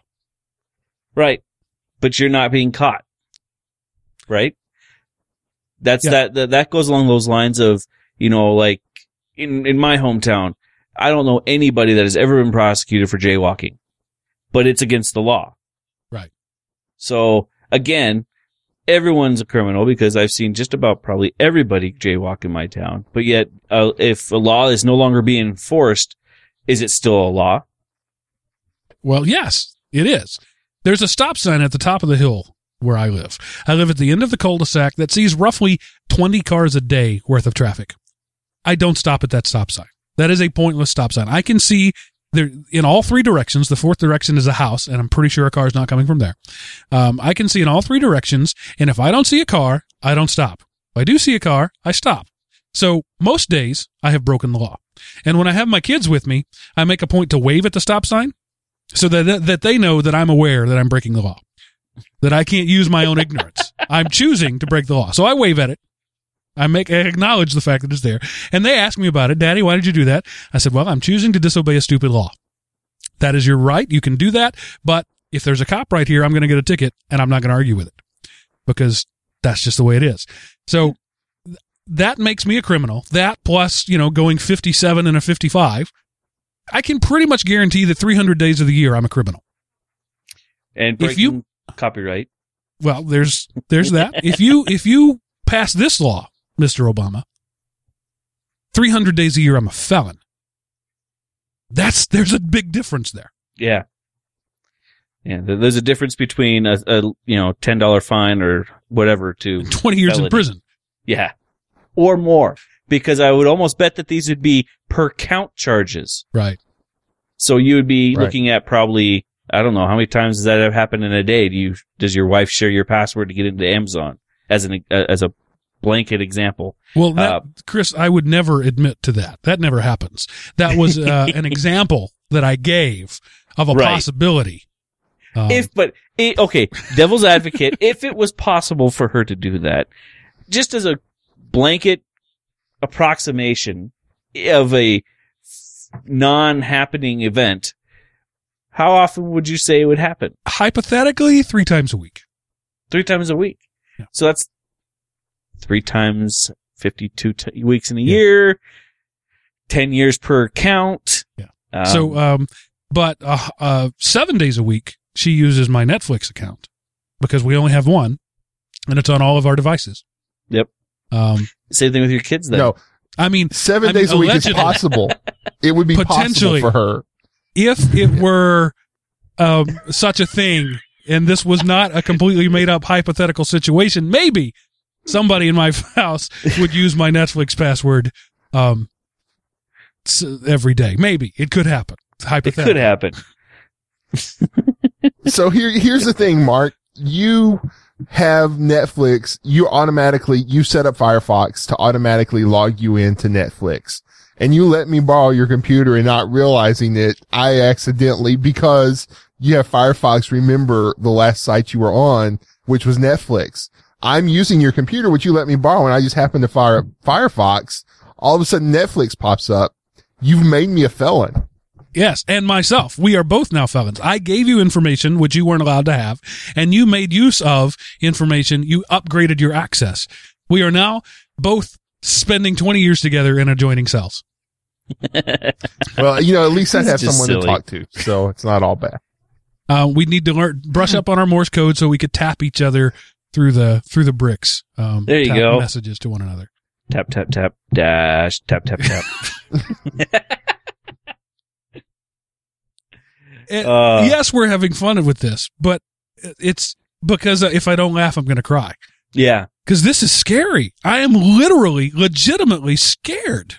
Right. But you're not being caught. Right? That's
Yeah.
that, that that goes along those lines of, you know, like in in my hometown, I don't know anybody that has ever been prosecuted for jaywalking. But it's against the law.
Right.
So again, everyone's a criminal because I've seen just about probably everybody jaywalk in my town. But yet, uh, if a law is no longer being enforced, is it still a law?
Well, yes, it is. There's a stop sign at the top of the hill where I live. I live at the end of the cul-de-sac that sees roughly 20 cars a day worth of traffic. I don't stop at that stop sign. That is a pointless stop sign. I can see there in all three directions. The fourth direction is a house, and I'm pretty sure a car is not coming from there. Um, I can see in all three directions, and if I don't see a car, I don't stop. If I do see a car, I stop. So most days I have broken the law. And when I have my kids with me, I make a point to wave at the stop sign so that that they know that I'm aware that I'm breaking the law. That I can't use my own ignorance. I'm choosing to break the law. So I wave at it. I make I acknowledge the fact that it's there. And they ask me about it. Daddy, why did you do that? I said, "Well, I'm choosing to disobey a stupid law." That is your right. You can do that, but if there's a cop right here, I'm going to get a ticket and I'm not going to argue with it because that's just the way it is. So th- that makes me a criminal. That plus, you know, going 57 and a 55, I can pretty much guarantee that 300 days of the year I'm a criminal.
And
If you-
copyright.
Well, there's there's that. If you if you pass this law, Mr. Obama, 300 days a year I'm a felon. That's there's a big difference there.
Yeah. Yeah, there's a difference between a, a you know ten dollar fine or whatever to
20 years
Felony.
in prison.
yeah, or more. Because I would almost bet that these would be per count charges.
Right.
So you would be
Right.
looking at probably I don't know how many times does that have happened in a day. Do you does your wife share your password to get into Amazon as an as a blanket example?
Well, that,
Uh,
Chris, I would never admit to that. That never happens. That was uh, an example that I gave of a
Right.
possibility. Um,
if but it, okay, devil's advocate, if it was possible for her to do that, just as a blanket approximation of a non-happening event, how often would you say it would happen?
hypothetically, three times a week.
Three times a week.
Yeah.
So that's three times 52 t- weeks in a
Yeah.
year, 10 years per count.
Yeah.
Um,
so, um, but uh, uh, seven days a week, she uses my Netflix account because we only have one, and it's on all of our devices.
Yep.
Um,
same thing with your kids then.
No,
I mean,
seven
I mean,
days a week is possible. It would be possible
Potentially.
for her.
if it were um, such a thing and this was not a completely made up hypothetical situation, maybe somebody in my house would use my Netflix password um, every day. Maybe it could happen. It's
it could happen.
so here, here's the thing, Mark. You have Netflix. You automatically, you set up Firefox to automatically log you into Netflix. And you let me borrow your computer and not realizing it, I accidentally, because you have Firefox, remember the last site you were on, which was Netflix. I'm using your computer, which you let me borrow, and I just happened to fire up Firefox. All of a sudden Netflix pops up. You've made me a felon.
Yes, and myself. We are both now felons. I gave you information which you weren't allowed to have, and you made use of information. You upgraded your access. We are now both spending 20 years together in adjoining cells.
Well, you know, at least I have someone
silly.
to talk to, so it's not all bad.
Uh, we need to learn, brush up on our Morse code so we could tap each other through the, through the bricks. Um,
There you go.
Messages to one another.
Tap tap tap dash tap tap tap.
Eh,
Uh,
yes, we're having fun with this, but it's because if I don't laugh, I'm going to cry.
Yeah,
Because this is scary. I am literally, legitimately scared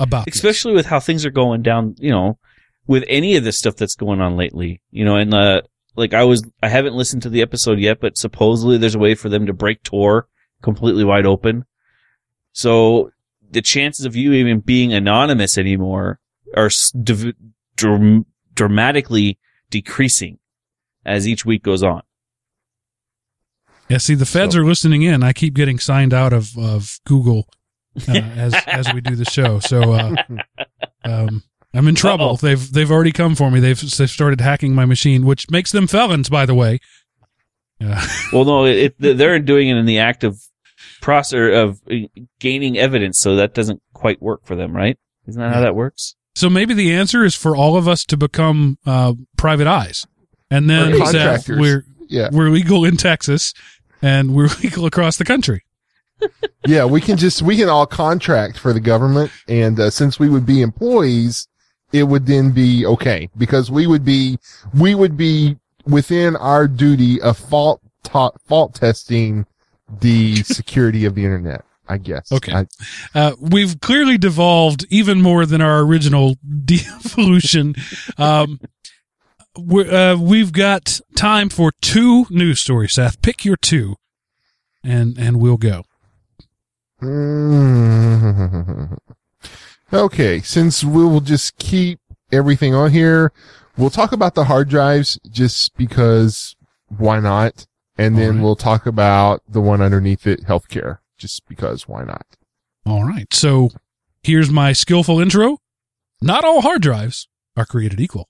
about this.
especially with how things are going down. You know, with any of this stuff that's going on lately. You know, and uh, like I was, I haven't listened to the episode yet, but supposedly there's a way for them to break Tor completely wide open. So the chances of you even being anonymous anymore are div- dram- dramatically decreasing as each week goes on.
Yeah, see, the feds
So-
are listening in. I keep getting signed out of, of Google uh, as as we do the show. So uh, um, I'm in trouble.
Uh-oh.
They've they've already come for me. They've they've started hacking my machine, which makes them felons, by the way. Yeah.
Well, no, it, it, they're doing it in the act of process of uh, gaining evidence, so that doesn't quite work for them, right? Isn't that how that works?
So maybe the answer is for all of us to become uh, private eyes, and then
Or
that
contractors.
we're
Yeah.
we're legal in Texas, and we're legal across the country.
Yeah, we can just, we can all contract for the government. And, uh, since we would be employees, it would then be okay because we would be, we would be within our duty of fault, ta- fault testing the security of the internet, I guess.
Okay.
I-
Uh, we've clearly devolved even more than our original devolution. Um, we're, uh, we've got time for two news stories. Seth, pick your two, and and we'll go.
Okay, since we will just keep everything on here, we'll talk about the hard drives just because why not? And then
Alright.
we'll talk about the one underneath it, healthcare, just because why not?
All right. So here's my skillful intro. Not all hard drives are created equal.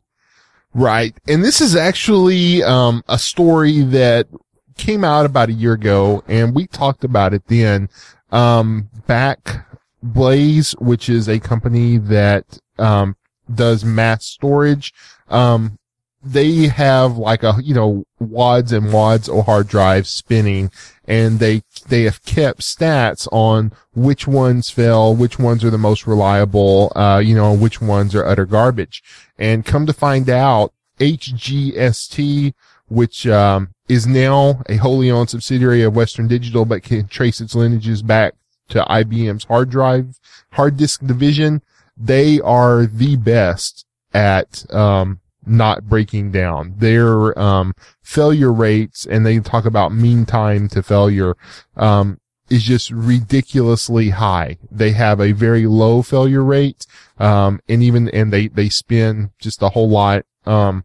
Right. And this is actually, um, a story that came out about a year ago and we talked about it then. Um, back Blaze, which is a company that, um, does mass storage. Um, they have like a, you know, wads and wads of hard drives spinning and they, they have kept stats on which ones fail, which ones are the most reliable, uh, you know, which ones are utter garbage. And come to find out, HGST, which, um, is now a wholly owned subsidiary of Western Digital, but can trace its lineages back to IBM's hard drive, hard disk division. They are the best at, um, not breaking down. Their, um, failure rates, and they talk about mean time to failure, um, is just ridiculously high. They have a very low failure rate, um, and even, and they, they spend just a whole lot, um,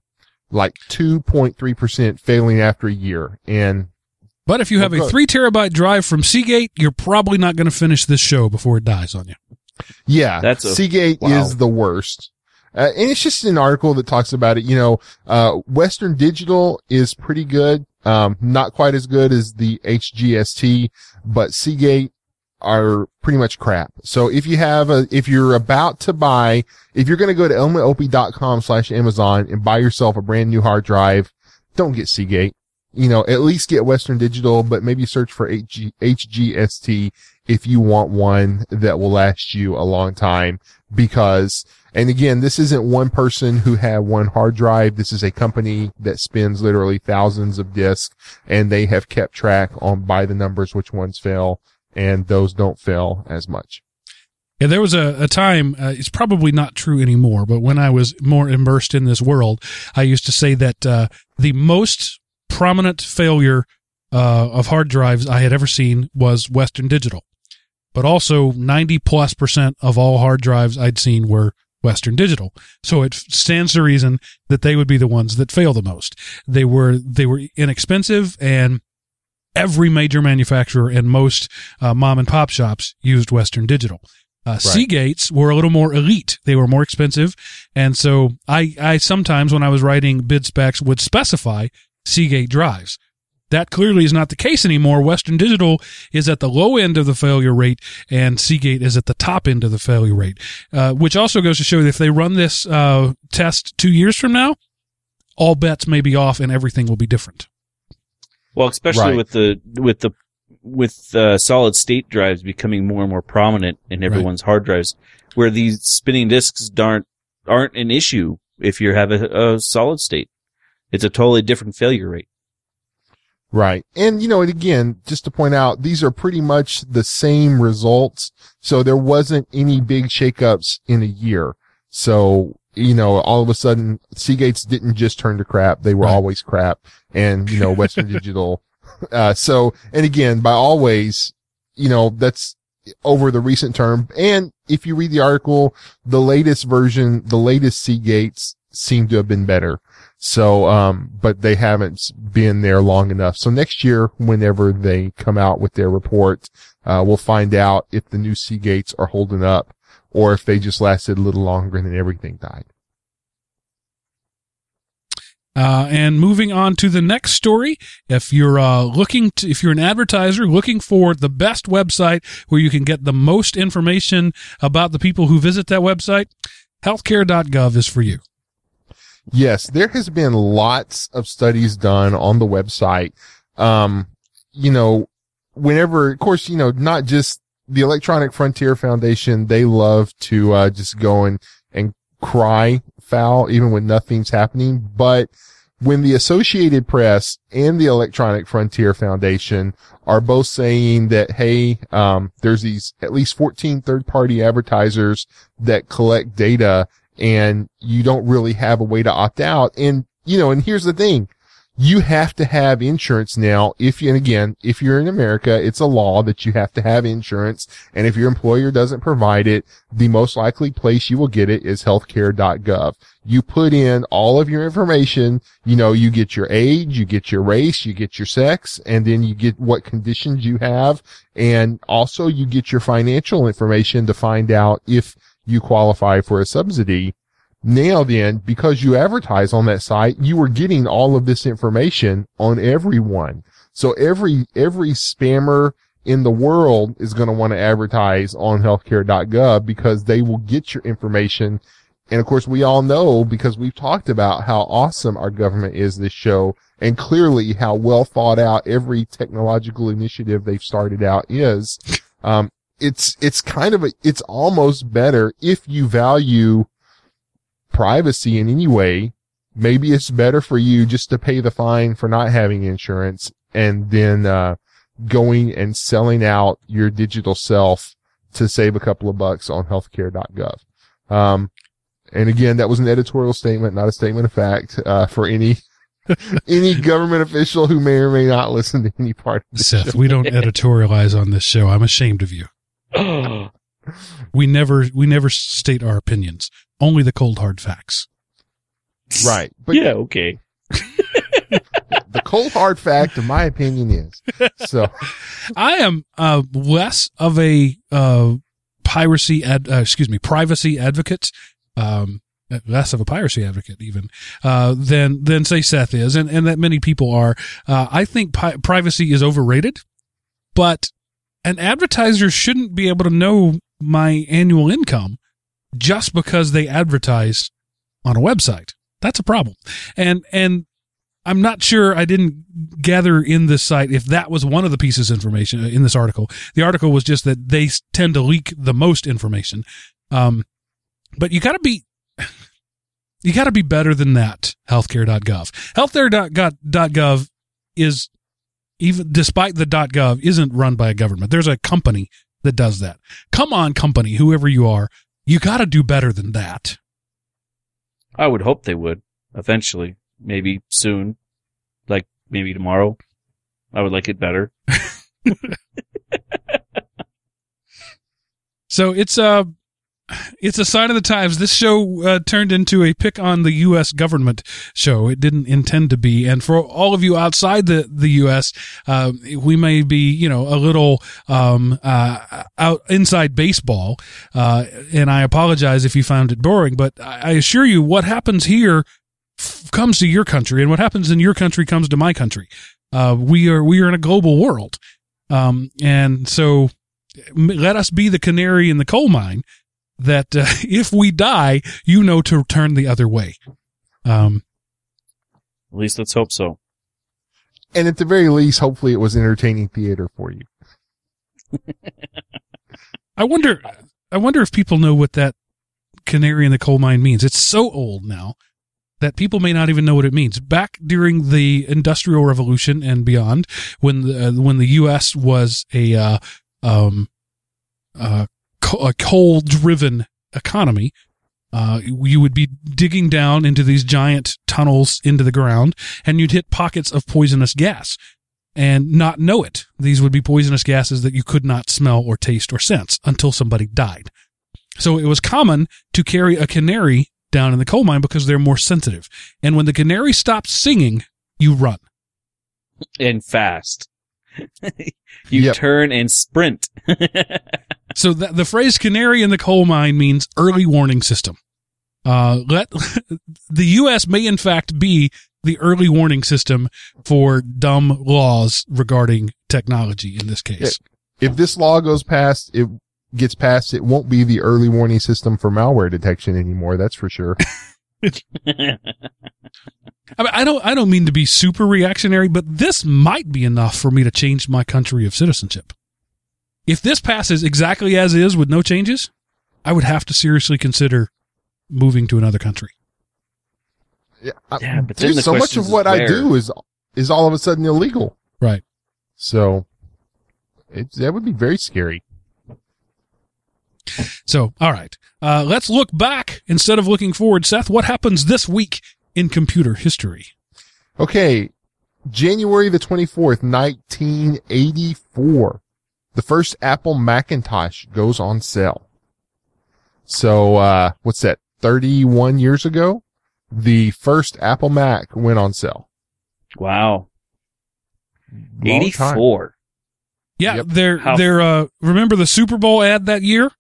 like 2.3% failing after a year. And
But if you have a
Well, good.
three terabyte drive from Seagate, you're probably not going to finish this show before it dies on you.
yeah,
That's a-
Seagate
wow.
is the worst. Uh, and it's just an article that talks about it. You know, uh, Western Digital is pretty good. Um, not quite as good as the HGST, but Seagate are pretty much crap. So if you have a, if you're about to buy, if you're going to go to elementopie.com slash Amazon and buy yourself a brand new hard drive, don't get Seagate. You know, at least get Western Digital, but maybe search for HG, HGST if you want one that will last you a long time because and again, this isn't one person who had one hard drive. This is a company that spends literally thousands of disks and they have kept track on by the numbers which ones fail and those don't fail as much.
Yeah, there was a, a time, uh, it's probably not true anymore, but when I was more immersed in this world, I used to say that uh, the most prominent failure uh, of hard drives I had ever seen was Western Digital. But also 90 plus percent of all hard drives I'd seen were Western Digital. So it stands to reason that they would be the ones that fail the most. They were, they were inexpensive and every major manufacturer and most uh, mom and pop shops used Western Digital. Uh,
Right.
Seagates were a little more elite. They were more expensive. And so I, I sometimes when I was writing bid specs would specify Seagate drives. That clearly is not the case anymore. Western Digital is at the low end of the failure rate and Seagate is at the top end of the failure rate, uh, which also goes to show that if they run this, uh, test two years from now, all bets may be off and everything will be different.
Well, especially
Right.
with the with the with uh, solid state drives becoming more and more prominent in everyone's hard drives, where these spinning disks aren't aren't an issue if you have a, a solid state. It's a totally different failure rate.
Right. And, you know, and again, just to point out, these are pretty much the same results. So there wasn't any big shakeups in a year. So, you know, all of a sudden, Seagates didn't just turn to crap. They were
Right.
always crap. And, you know, Western Digital. Uh, so, and again, by always, you know, that's over the recent term. And if you read the article, the latest version, the latest Seagates seem to have been better. So, um, but they haven't been there long enough. So next year, whenever they come out with their report, uh, we'll find out if the new Seagates are holding up or if they just lasted a little longer and then everything died.
Uh, and moving on to the next story, if you're uh, looking to, if you're an advertiser looking for the best website where you can get the most information about the people who visit that website, healthcare.gov is for you.
Yes, there has been lots of studies done on the website. Um, you know, whenever, of course, you know, not just the Electronic Frontier Foundation, they love to, uh, just go and, and cry foul even when nothing's happening. But when the Associated Press and the Electronic Frontier Foundation are both saying that, hey, um, there's these at least 14 third party advertisers that collect data and you don't really have a way to opt out. And, you know, and here's the thing. You have to have insurance now. If you, and again, if you're in America, it's a law that you have to have insurance. And if your employer doesn't provide it, the most likely place you will get it is healthcare.gov. You put in all of your information. You know, you get your age, you get your race, you get your sex, and then you get what conditions you have. And also you get your financial information to find out if you qualify for a subsidy. Now then, because you advertise on that site, you are getting all of this information on everyone. So every, every spammer in the world is going to want to advertise on healthcare.gov because they will get your information. And of course, we all know because we've talked about how awesome our government is this show and clearly how well thought out every technological initiative they've started out is. Um, it's, it's kind of a, it's almost better if you value privacy in any way. Maybe it's better for you just to pay the fine for not having insurance and then, uh, going and selling out your digital self to save a couple of bucks on healthcare.gov. Um, and again, that was an editorial statement, not a statement of fact, uh, for any, any government official who may or may not listen to any part of the
Seth,
show.
we don't editorialize on this show. I'm ashamed of you. We never we never state our opinions. Only the cold hard facts.
Right. But
yeah, okay.
the cold hard fact, in my opinion, is so.
I am uh, less of a uh, piracy ad, uh, excuse me privacy advocate. Um, less of a piracy advocate even uh, than than say Seth is, and and that many people are. Uh, I think pi- privacy is overrated, but an advertiser shouldn't be able to know my annual income just because they advertise on a website. That's a problem, and and I'm not sure I didn't gather in this site if that was one of the pieces of information uh, in this article. The article was just that they tend to leak the most information. Um, but you gotta be, you gotta be better than that. Healthcare.gov. Healthcare.gov is even despite the .gov isn't run by a government. There's a company that does that. Come on, company, whoever you are, you got to do better than that.
I would hope they would eventually, maybe soon, like maybe tomorrow. I would like it better.
So it's a it's a sign of the times. This show uh, turned into a pick on the U.S. government show. It didn't intend to be. And for all of you outside the the U.S., uh, we may be you know a little um, uh, out inside baseball. Uh, and I apologize if you found it boring, but I assure you, what happens here f- comes to your country, and what happens in your country comes to my country. Uh, we are we are in a global world, um, and so let us be the canary in the coal mine that uh, if we die, you know to turn the other way. Um,
At least let's hope so.
And at the very least, hopefully it was entertaining theater for you.
I wonder, I wonder if people know what that canary in the coal mine means. It's so old now that people may not even know what it means. Back during the Industrial Revolution and beyond, when the uh, when the U.S. was a uh, um, uh, co- a coal driven economy, uh, you would be digging down into these giant tunnels into the ground and you'd hit pockets of poisonous gas and not know it. These would be poisonous gases that you could not smell or taste or sense until somebody died. So it was common to carry a canary down in the coal mine because they're more sensitive. And when the canary stops singing, you run.
And fast. you
Yep.
turn and sprint.
So that, the phrase "canary in the coal mine" means early warning system. Uh, let the U.S. may in fact be the early warning system for dumb laws regarding technology. In this case,
If this law goes past, it gets passed, it won't be the early warning system for malware detection anymore. That's for sure.
I, mean, I don't I don't mean to be super reactionary, but this might be enough for me to change my country of citizenship. If this passes exactly as is with no changes, I would have to seriously consider moving to another country.
Yeah, I-
Yeah, but
dude,
the
so much of
is
what I do is is all of a sudden illegal.
Right.
So it's that would be very scary.
So, all right. Uh, let's look back instead of looking forward. Seth, what happens this week in computer history?
Okay, January the twenty fourth, nineteen eighty four, the first Apple Macintosh goes on sale. So uh, what's that? Thirty one years ago, the first Apple Mac went on sale.
wow.
Long time.
84.
Yeah,
Yep.
they're
How-
they're uh remember the Super Bowl ad that year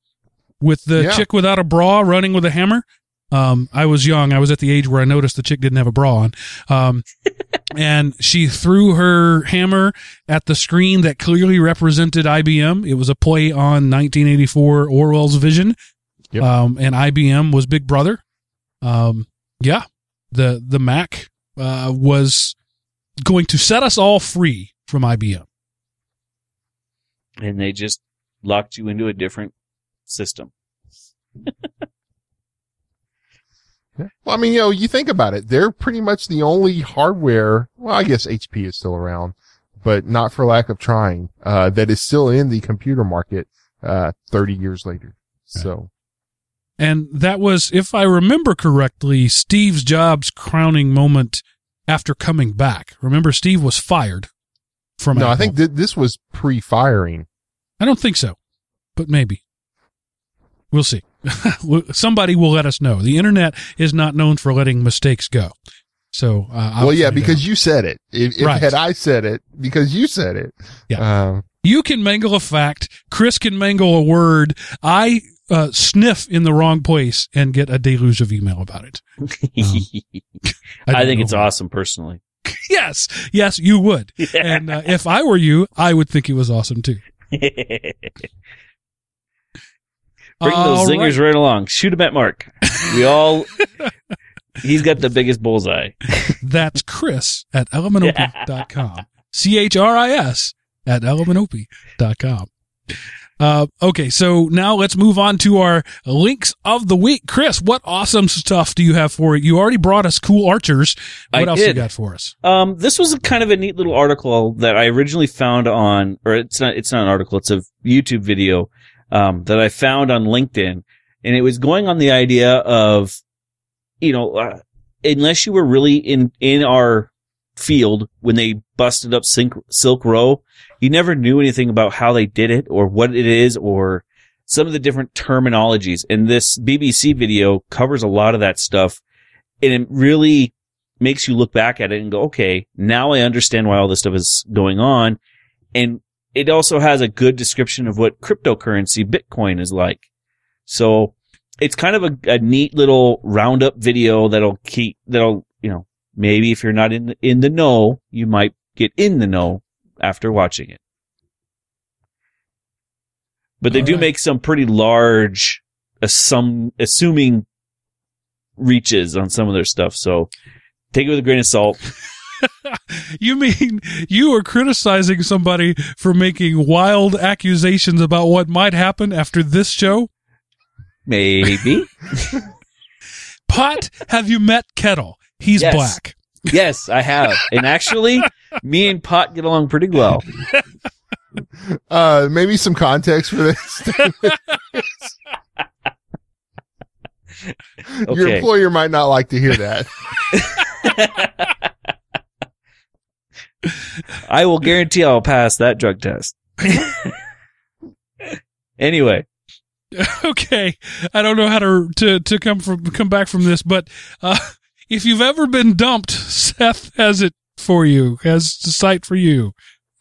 with the
Yeah.
chick without a bra running with a hammer? Um I was young. I was at the age where I noticed the chick didn't have a bra on. Um and she threw her hammer at the screen that clearly represented IBM. It was a play on 1984 Orwell's Vision.
Yep.
Um and IBM was Big Brother. Um yeah. The the Mac uh was going to set us all free from IBM.
And they just locked you into a different system.
Yeah. Well, I mean, you know, you think about it. They're pretty much the only hardware. Well, I guess HP is still around, but not for lack of trying. Uh, that is still in the computer market. Uh, 30 years later. So
And that was, if I remember correctly, Steve Jobs' crowning moment after coming back. Remember, Steve was fired from
no, I think th- this was pre-firing.
I don't think so, but maybe. We'll see. Somebody will let us know. The internet is not known for letting mistakes go. So, uh,
well, yeah, because
out.
you said it. If, if
Right.
had I said it, because you said it.
Yeah.
Um,
you can mangle a fact. Chris can mangle a word. I uh, sniff in the wrong place and get a deluge of email about it.
I,
don't
think
know
it's
why.
awesome personally.
Yes, yes, you would. And uh, if I were you, I would think it was awesome too.
Bring
All
those zingers
right.
right. along. Shoot him at Mark. We all. he's got the biggest bullseye.
That's Chris at elementopie.com. C H R I S at elementopie.com. Uh, okay, so now let's move on to our links of the week. Chris, what awesome stuff do you have for it? You already brought us cool archers. What
I
else you
did.
got for us?
Um, this was a kind of a neat little article that I originally found on, or it's not, it's not an article, it's a YouTube video, um, that I found on LinkedIn. And it was going on the idea of, you know, uh, unless you were really in, in our field when they busted up Silk, Silk Road, you never knew anything about how they did it or what it is or some of the different terminologies. And this BBC video covers a lot of that stuff. And it really makes you look back at it and go, okay, now I understand why all this stuff is going on. And it also has a good description of what cryptocurrency Bitcoin is like. So it's kind of a, a neat little roundup video that'll keep, that'll, you know, maybe if you're not in the, in the know, you might get in the know after watching it. But they
All
do
right.
make some pretty large, assum- assuming reaches on some of their stuff. So take it with a grain of salt.
You mean you are criticizing somebody for making wild accusations about what might happen after this show?
Maybe.
Pot, have you met Kettle? He's
Yes.
black.
yes, I have. And actually, me and Pot get along pretty well.
Uh, maybe some context for this. Your employer might not like to hear that.
I will guarantee I'll pass that drug test. anyway,
okay, I don't know how to to to come from come back from this, but uh, if you've ever been dumped, Seth has it for you. Has the site for you.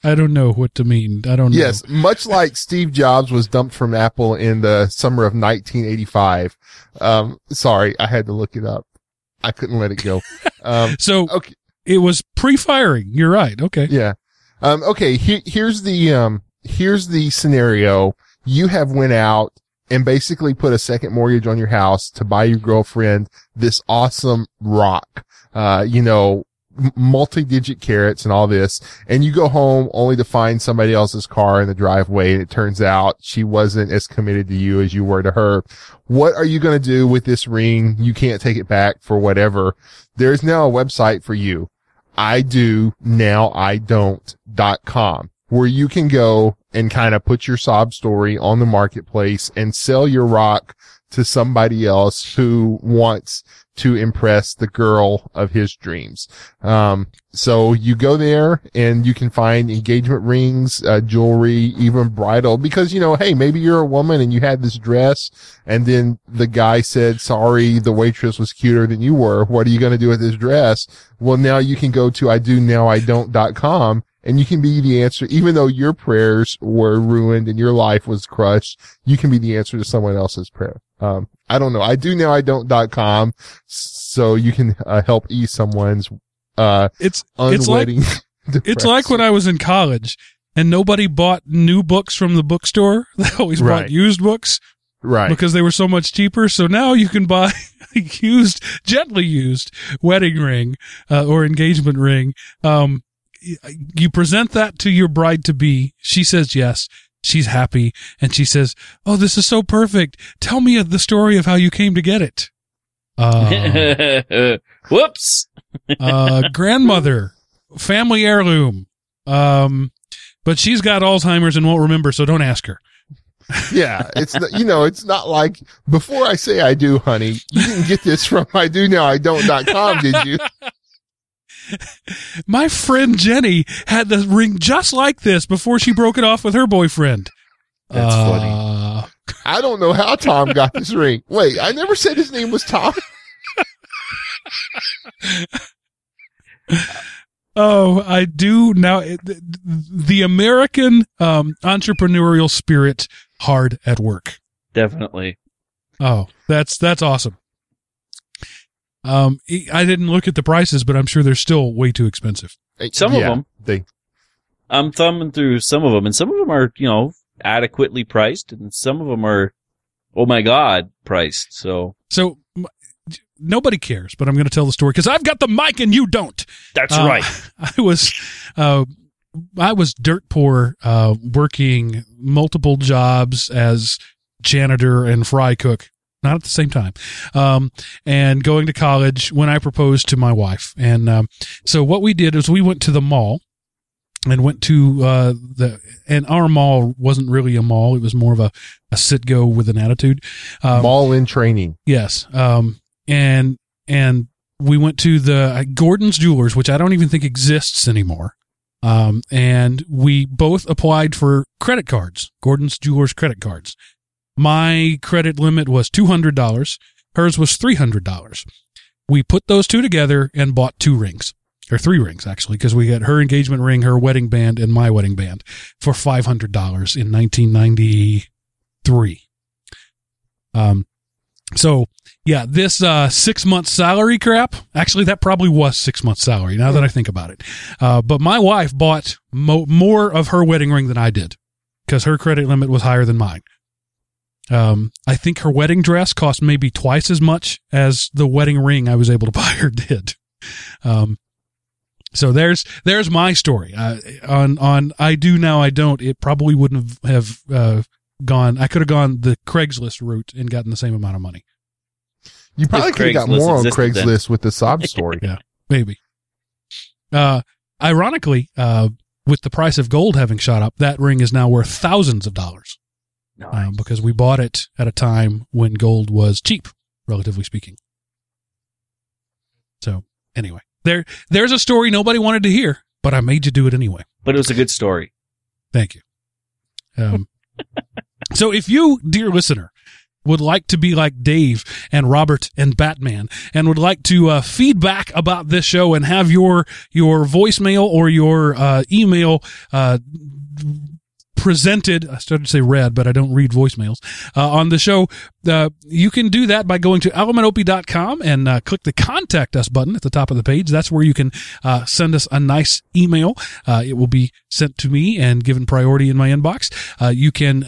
I don't know what to mean. I don't know.
Yes, much like Steve Jobs was dumped from Apple in the summer of 1985. Um, sorry, I had to look it up. I couldn't let it go. Um,
So
okay.
It was pre-firing. You're right. Okay.
Yeah. Um, okay. He, here's the, um, here's the scenario. You have went out and basically put a second mortgage on your house to buy your girlfriend this awesome rock. Uh, you know, multi-digit carats and all this. And you go home only to find somebody else's car in the driveway. And it turns out she wasn't as committed to you as you were to her. What are you going to do with this ring? You can't take it back for whatever. There's now a website for you. I do now I don't dot com where you can go and kind of put your sob story on the marketplace and sell your rock to somebody else who wants to impress the girl of his dreams. Um, so you go there and you can find engagement rings, uh, jewelry, even bridal because, you know, hey, maybe you're a woman and you had this dress and then the guy said, sorry, the waitress was cuter than you were. What are you going to do with this dress? Well, now you can go to I do now I don't.com and you can be the answer, even though your prayers were ruined and your life was crushed, you can be the answer to someone else's prayer. Um, I don't know. I do now I don't.com so you can uh, help ease someone's, uh,
It's it's like it's like when I was in college and nobody bought new books from the bookstore. They always
Right.
bought used books
right.
because they were so much cheaper. So now you can buy a used, gently used wedding ring uh, or engagement ring. Um, y- you present that to your bride to be. She says yes. She's happy and she says, "Oh, this is so perfect. Tell me the story of how you came to get it." Uh,
Whoops.
uh, grandmother, family heirloom. Um, but she's got Alzheimer's and won't remember, so don't ask her.
Yeah, it's not, you know, it's not like before I say I do, honey. You didn't get this from I do now I don't.com, did you?
My friend Jenny had the ring just like this before she broke it off with her boyfriend.
That's funny.
Uh,
I don't know how Tom got this ring. Wait, I never said his name was Tom.
Oh, I do now. The, the American um, entrepreneurial spirit hard at work.
Definitely.
Oh, that's that's awesome. Um, I didn't look at the prices, but I'm sure they're still way too expensive.
Some of them.
They,
I'm thumbing through some of them, and some of them are, you know, adequately priced, and some of them are, oh my god, priced. So
So nobody cares, but I'm going to tell the story because I've got the mic and you don't.
that's
Uh,
right.
I was uh, I was dirt poor, uh, working multiple jobs as janitor and fry cook, not at the same time, um, and going to college when I proposed to my wife. And um, so what we did is we went to the mall and went to uh, the and our mall wasn't really a mall; it was more of a a sit go with an attitude. Um,
Mall in training.
Yes. Um, and, and we went to the uh, Gordon's Jewelers, which I don't even think exists anymore. Um, and we both applied for credit cards, Gordon's Jewelers credit cards. My credit limit was $200. Hers was $300. We put those two together and bought two rings or three rings actually, because we got her engagement ring, her wedding band and my wedding band for $500 in 1993. Um, so yeah, this uh, six month salary crap. Actually, that probably was six months salary. Now that I think about it, uh, but my wife bought mo- more of her wedding ring than I did because her credit limit was higher than mine. Um, I think her wedding dress cost maybe twice as much as the wedding ring I was able to buy her did. Um, so there's there's my story. Uh, on on I do now I don't. It probably wouldn't have, have uh, gone. I could have gone the Craigslist route and gotten the same amount of money.
You probably could have got more on
existed then.
Craigslist with the sob story.
Yeah, maybe. Uh, ironically, uh, with the price of gold having shot up, that ring is now worth thousands of dollars uh, because we bought it at a time when gold was cheap, relatively speaking. So anyway, there there's a story nobody wanted to hear, but I made you do it anyway.
But it was a good story.
Thank you. Um, so if you, dear listener, would like to be like Dave and Robert and Batman and would like to uh, feedback about this show and have your your voicemail or your uh, email uh, presented I started to say read but I don't read voicemails uh, on the show. Uh, you can do that by going to elementopie.com and uh, click the contact us button at the top of the page. That's where you can uh, send us a nice email. Uh, it will be sent to me and given priority in my inbox. Uh, you can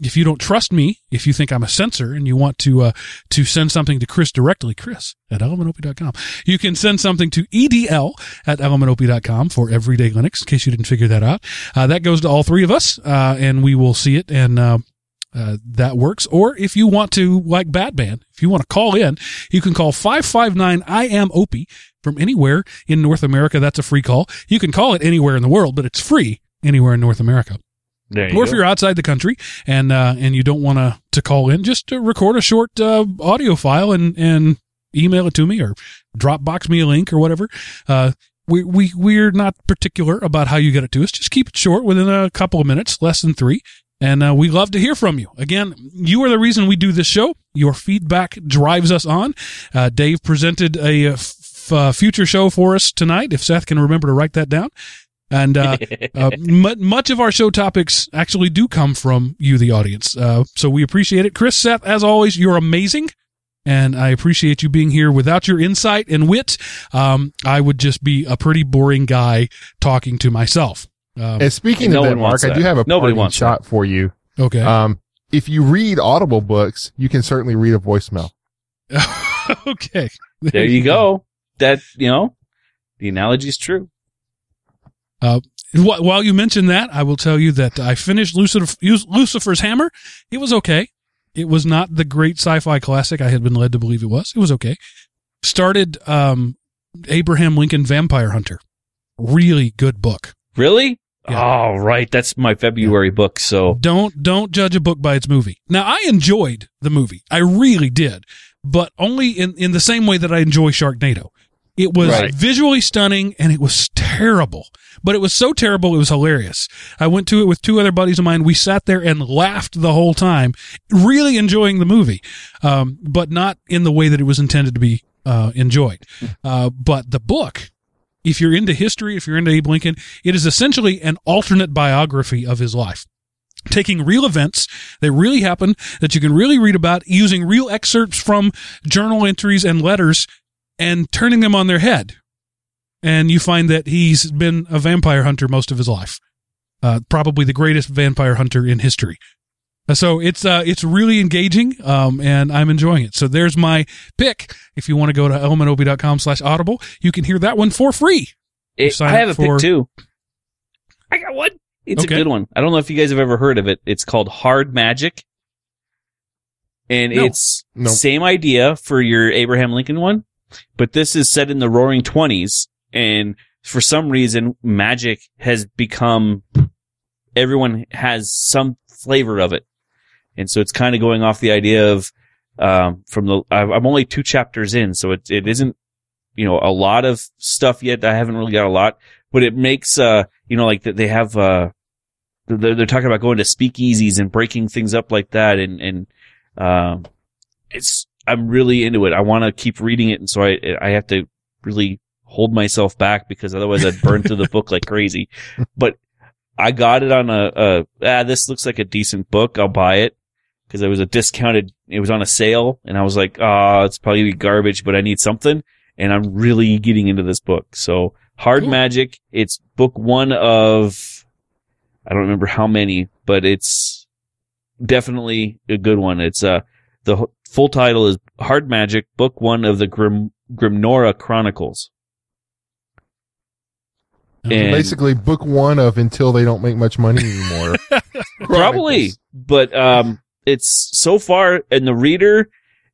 if you don't trust me, if you think I'm a censor and you want to uh, to send something to Chris directly, Chris at elementopie.com, you can send something to edl at elementopie.com for everyday Linux, in case you didn't figure that out. Uh, that goes to all three of us, uh, and we will see it and uh, uh, that works. Or if you want to, like Batman, if you want to call in, you can call 559 I am Opie from anywhere in North America. That's a free call. You can call it anywhere in the world, but it's free anywhere in North America
There you
or if
go.
you're outside the country and uh, and you don't want to to call in, just uh, record a short uh, audio file and and email it to me or Dropbox me a link or whatever. Uh, we we we're not particular about how you get it to us. Just keep it short, within a couple of minutes, less than three. And uh, we love to hear from you. Again, you are the reason we do this show. Your feedback drives us on. Uh, Dave presented a uh, uh, future show for us tonight. If Seth can remember to write that down. And uh, uh, mu much of our show topics actually do come from you, the audience. Uh, so we appreciate it. Chris, Seth, as always, you're amazing. And I appreciate you being here. Without your insight and wit, um, I would just be a pretty boring guy talking to myself. Um,
And speaking
And no
of that, Mark,
wants
I do have a
Nobody
parting
wants
shot for you.
okay.
Um, if you read Audible books, you can certainly read a voicemail.
okay.
there you go. That you know, the analogy is true.
Wh- While you mention that, I will tell you that I finished Lucif- Lucifer's Hammer. It was okay. It was not the great sci-fi classic I had been led to believe it was. It was okay. Started um, Abraham Lincoln Vampire Hunter. Really good book.
Really?
Yeah.
Oh, right. That's my February book. So
Don't don't judge a book by its movie. Now I enjoyed the movie. I really did, but only in in the same way that I enjoy Sharknado. It was
Right.
visually stunning and it was terrible. But it was so terrible it was hilarious. I went to it with two other buddies of mine. We sat there and laughed the whole time, really enjoying the movie. Um, but not in the way that it was intended to be uh, enjoyed. Uh, but the book if you're into history, if you're into Abe Lincoln, it is essentially an alternate biography of his life. Taking real events that really happened that you can really read about using real excerpts from journal entries and letters and turning them on their head. And you find that he's been a vampire hunter most of his life. Uh, probably the greatest vampire hunter in history. Uh, So it's uh it's really engaging, um, and I'm enjoying it. So there's my pick. If you want to go to elementopie.com slash audible, you can hear that one for free.
it, I have a
for-
pick too. I got one. It's
Okay.
a good one. I don't know if you guys have ever heard of it. It's called Hard Magic. And
No.
it's
Nope.
same idea for your Abraham Lincoln one, but this is set in the roaring twenties. And for some reason, magic has become, everyone has some flavor of it. And so it's kind of going off the idea of, um, from the, I'm only two chapters in, so it, it isn't, you know, a lot of stuff yet. I haven't really got a lot, but it makes, uh, you know, like they have, uh, they're, they're talking about going to speakeasies and breaking things up like that. And, and, um, it's, I'm really into it. I want to keep reading it. And so I, I have to really hold myself back because otherwise I'd burn through the book like crazy. But I got it on a, a ah, this looks like a decent book. I'll buy it because it was a discounted, it was on a sale and I was like, ah, it's probably garbage, but I need something. And I'm really getting into this book. So Hard
Cool.
Magic, it's book one of, I don't remember how many, but it's definitely a good one. It's, uh, the full title is Hard Magic, book one of the Grim, Grimnoir Chronicles. And-
Basically, book one of until they don't make much money anymore.
Probably, but um, it's so far, and the reader.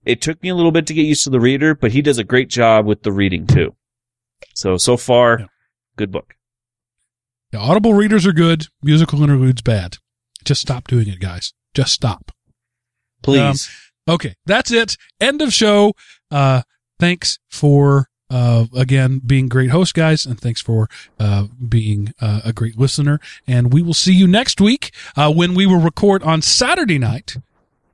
It took me a little bit to get used to the reader, but he does a great job with the reading too. So so far,
Yeah.
good book.
Yeah, audible readers are good. Musical interludes bad. Just stop doing it, guys. Just stop.
Please,
Okay, that's it. End of show. Uh, thanks for uh, again being great host, guys, and thanks for uh, being uh, a great listener. And we will see you next week uh, when we will record on Saturday night.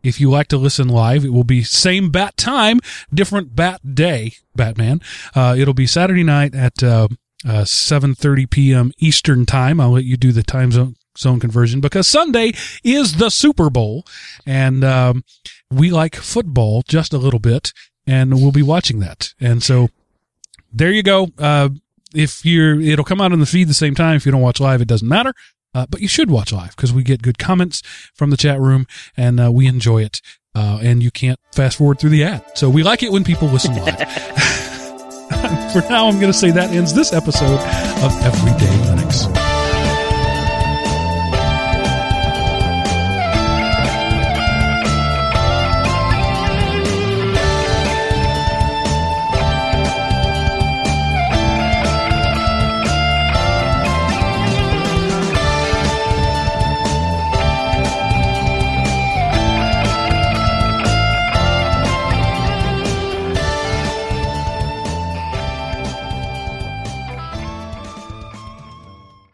If you like to listen live, it will be same bat time, different bat day. Batman. Uh, it'll be Saturday night at uh, uh, 7:30 p.m. Eastern time. I'll let you do the time zone zone conversion because Sunday is the Super Bowl, and um, we like football just a little bit, and we'll be watching that. And so there you go. Uh, if you're, it'll come out on the feed the same time. If you don't watch live, it doesn't matter. Uh, but you should watch live because we get good comments from the chat room and uh, we enjoy it. Uh, and you can't fast forward through the ad. So we like it when people listen live. For now, I'm going to say that ends this episode of Everyday Linux.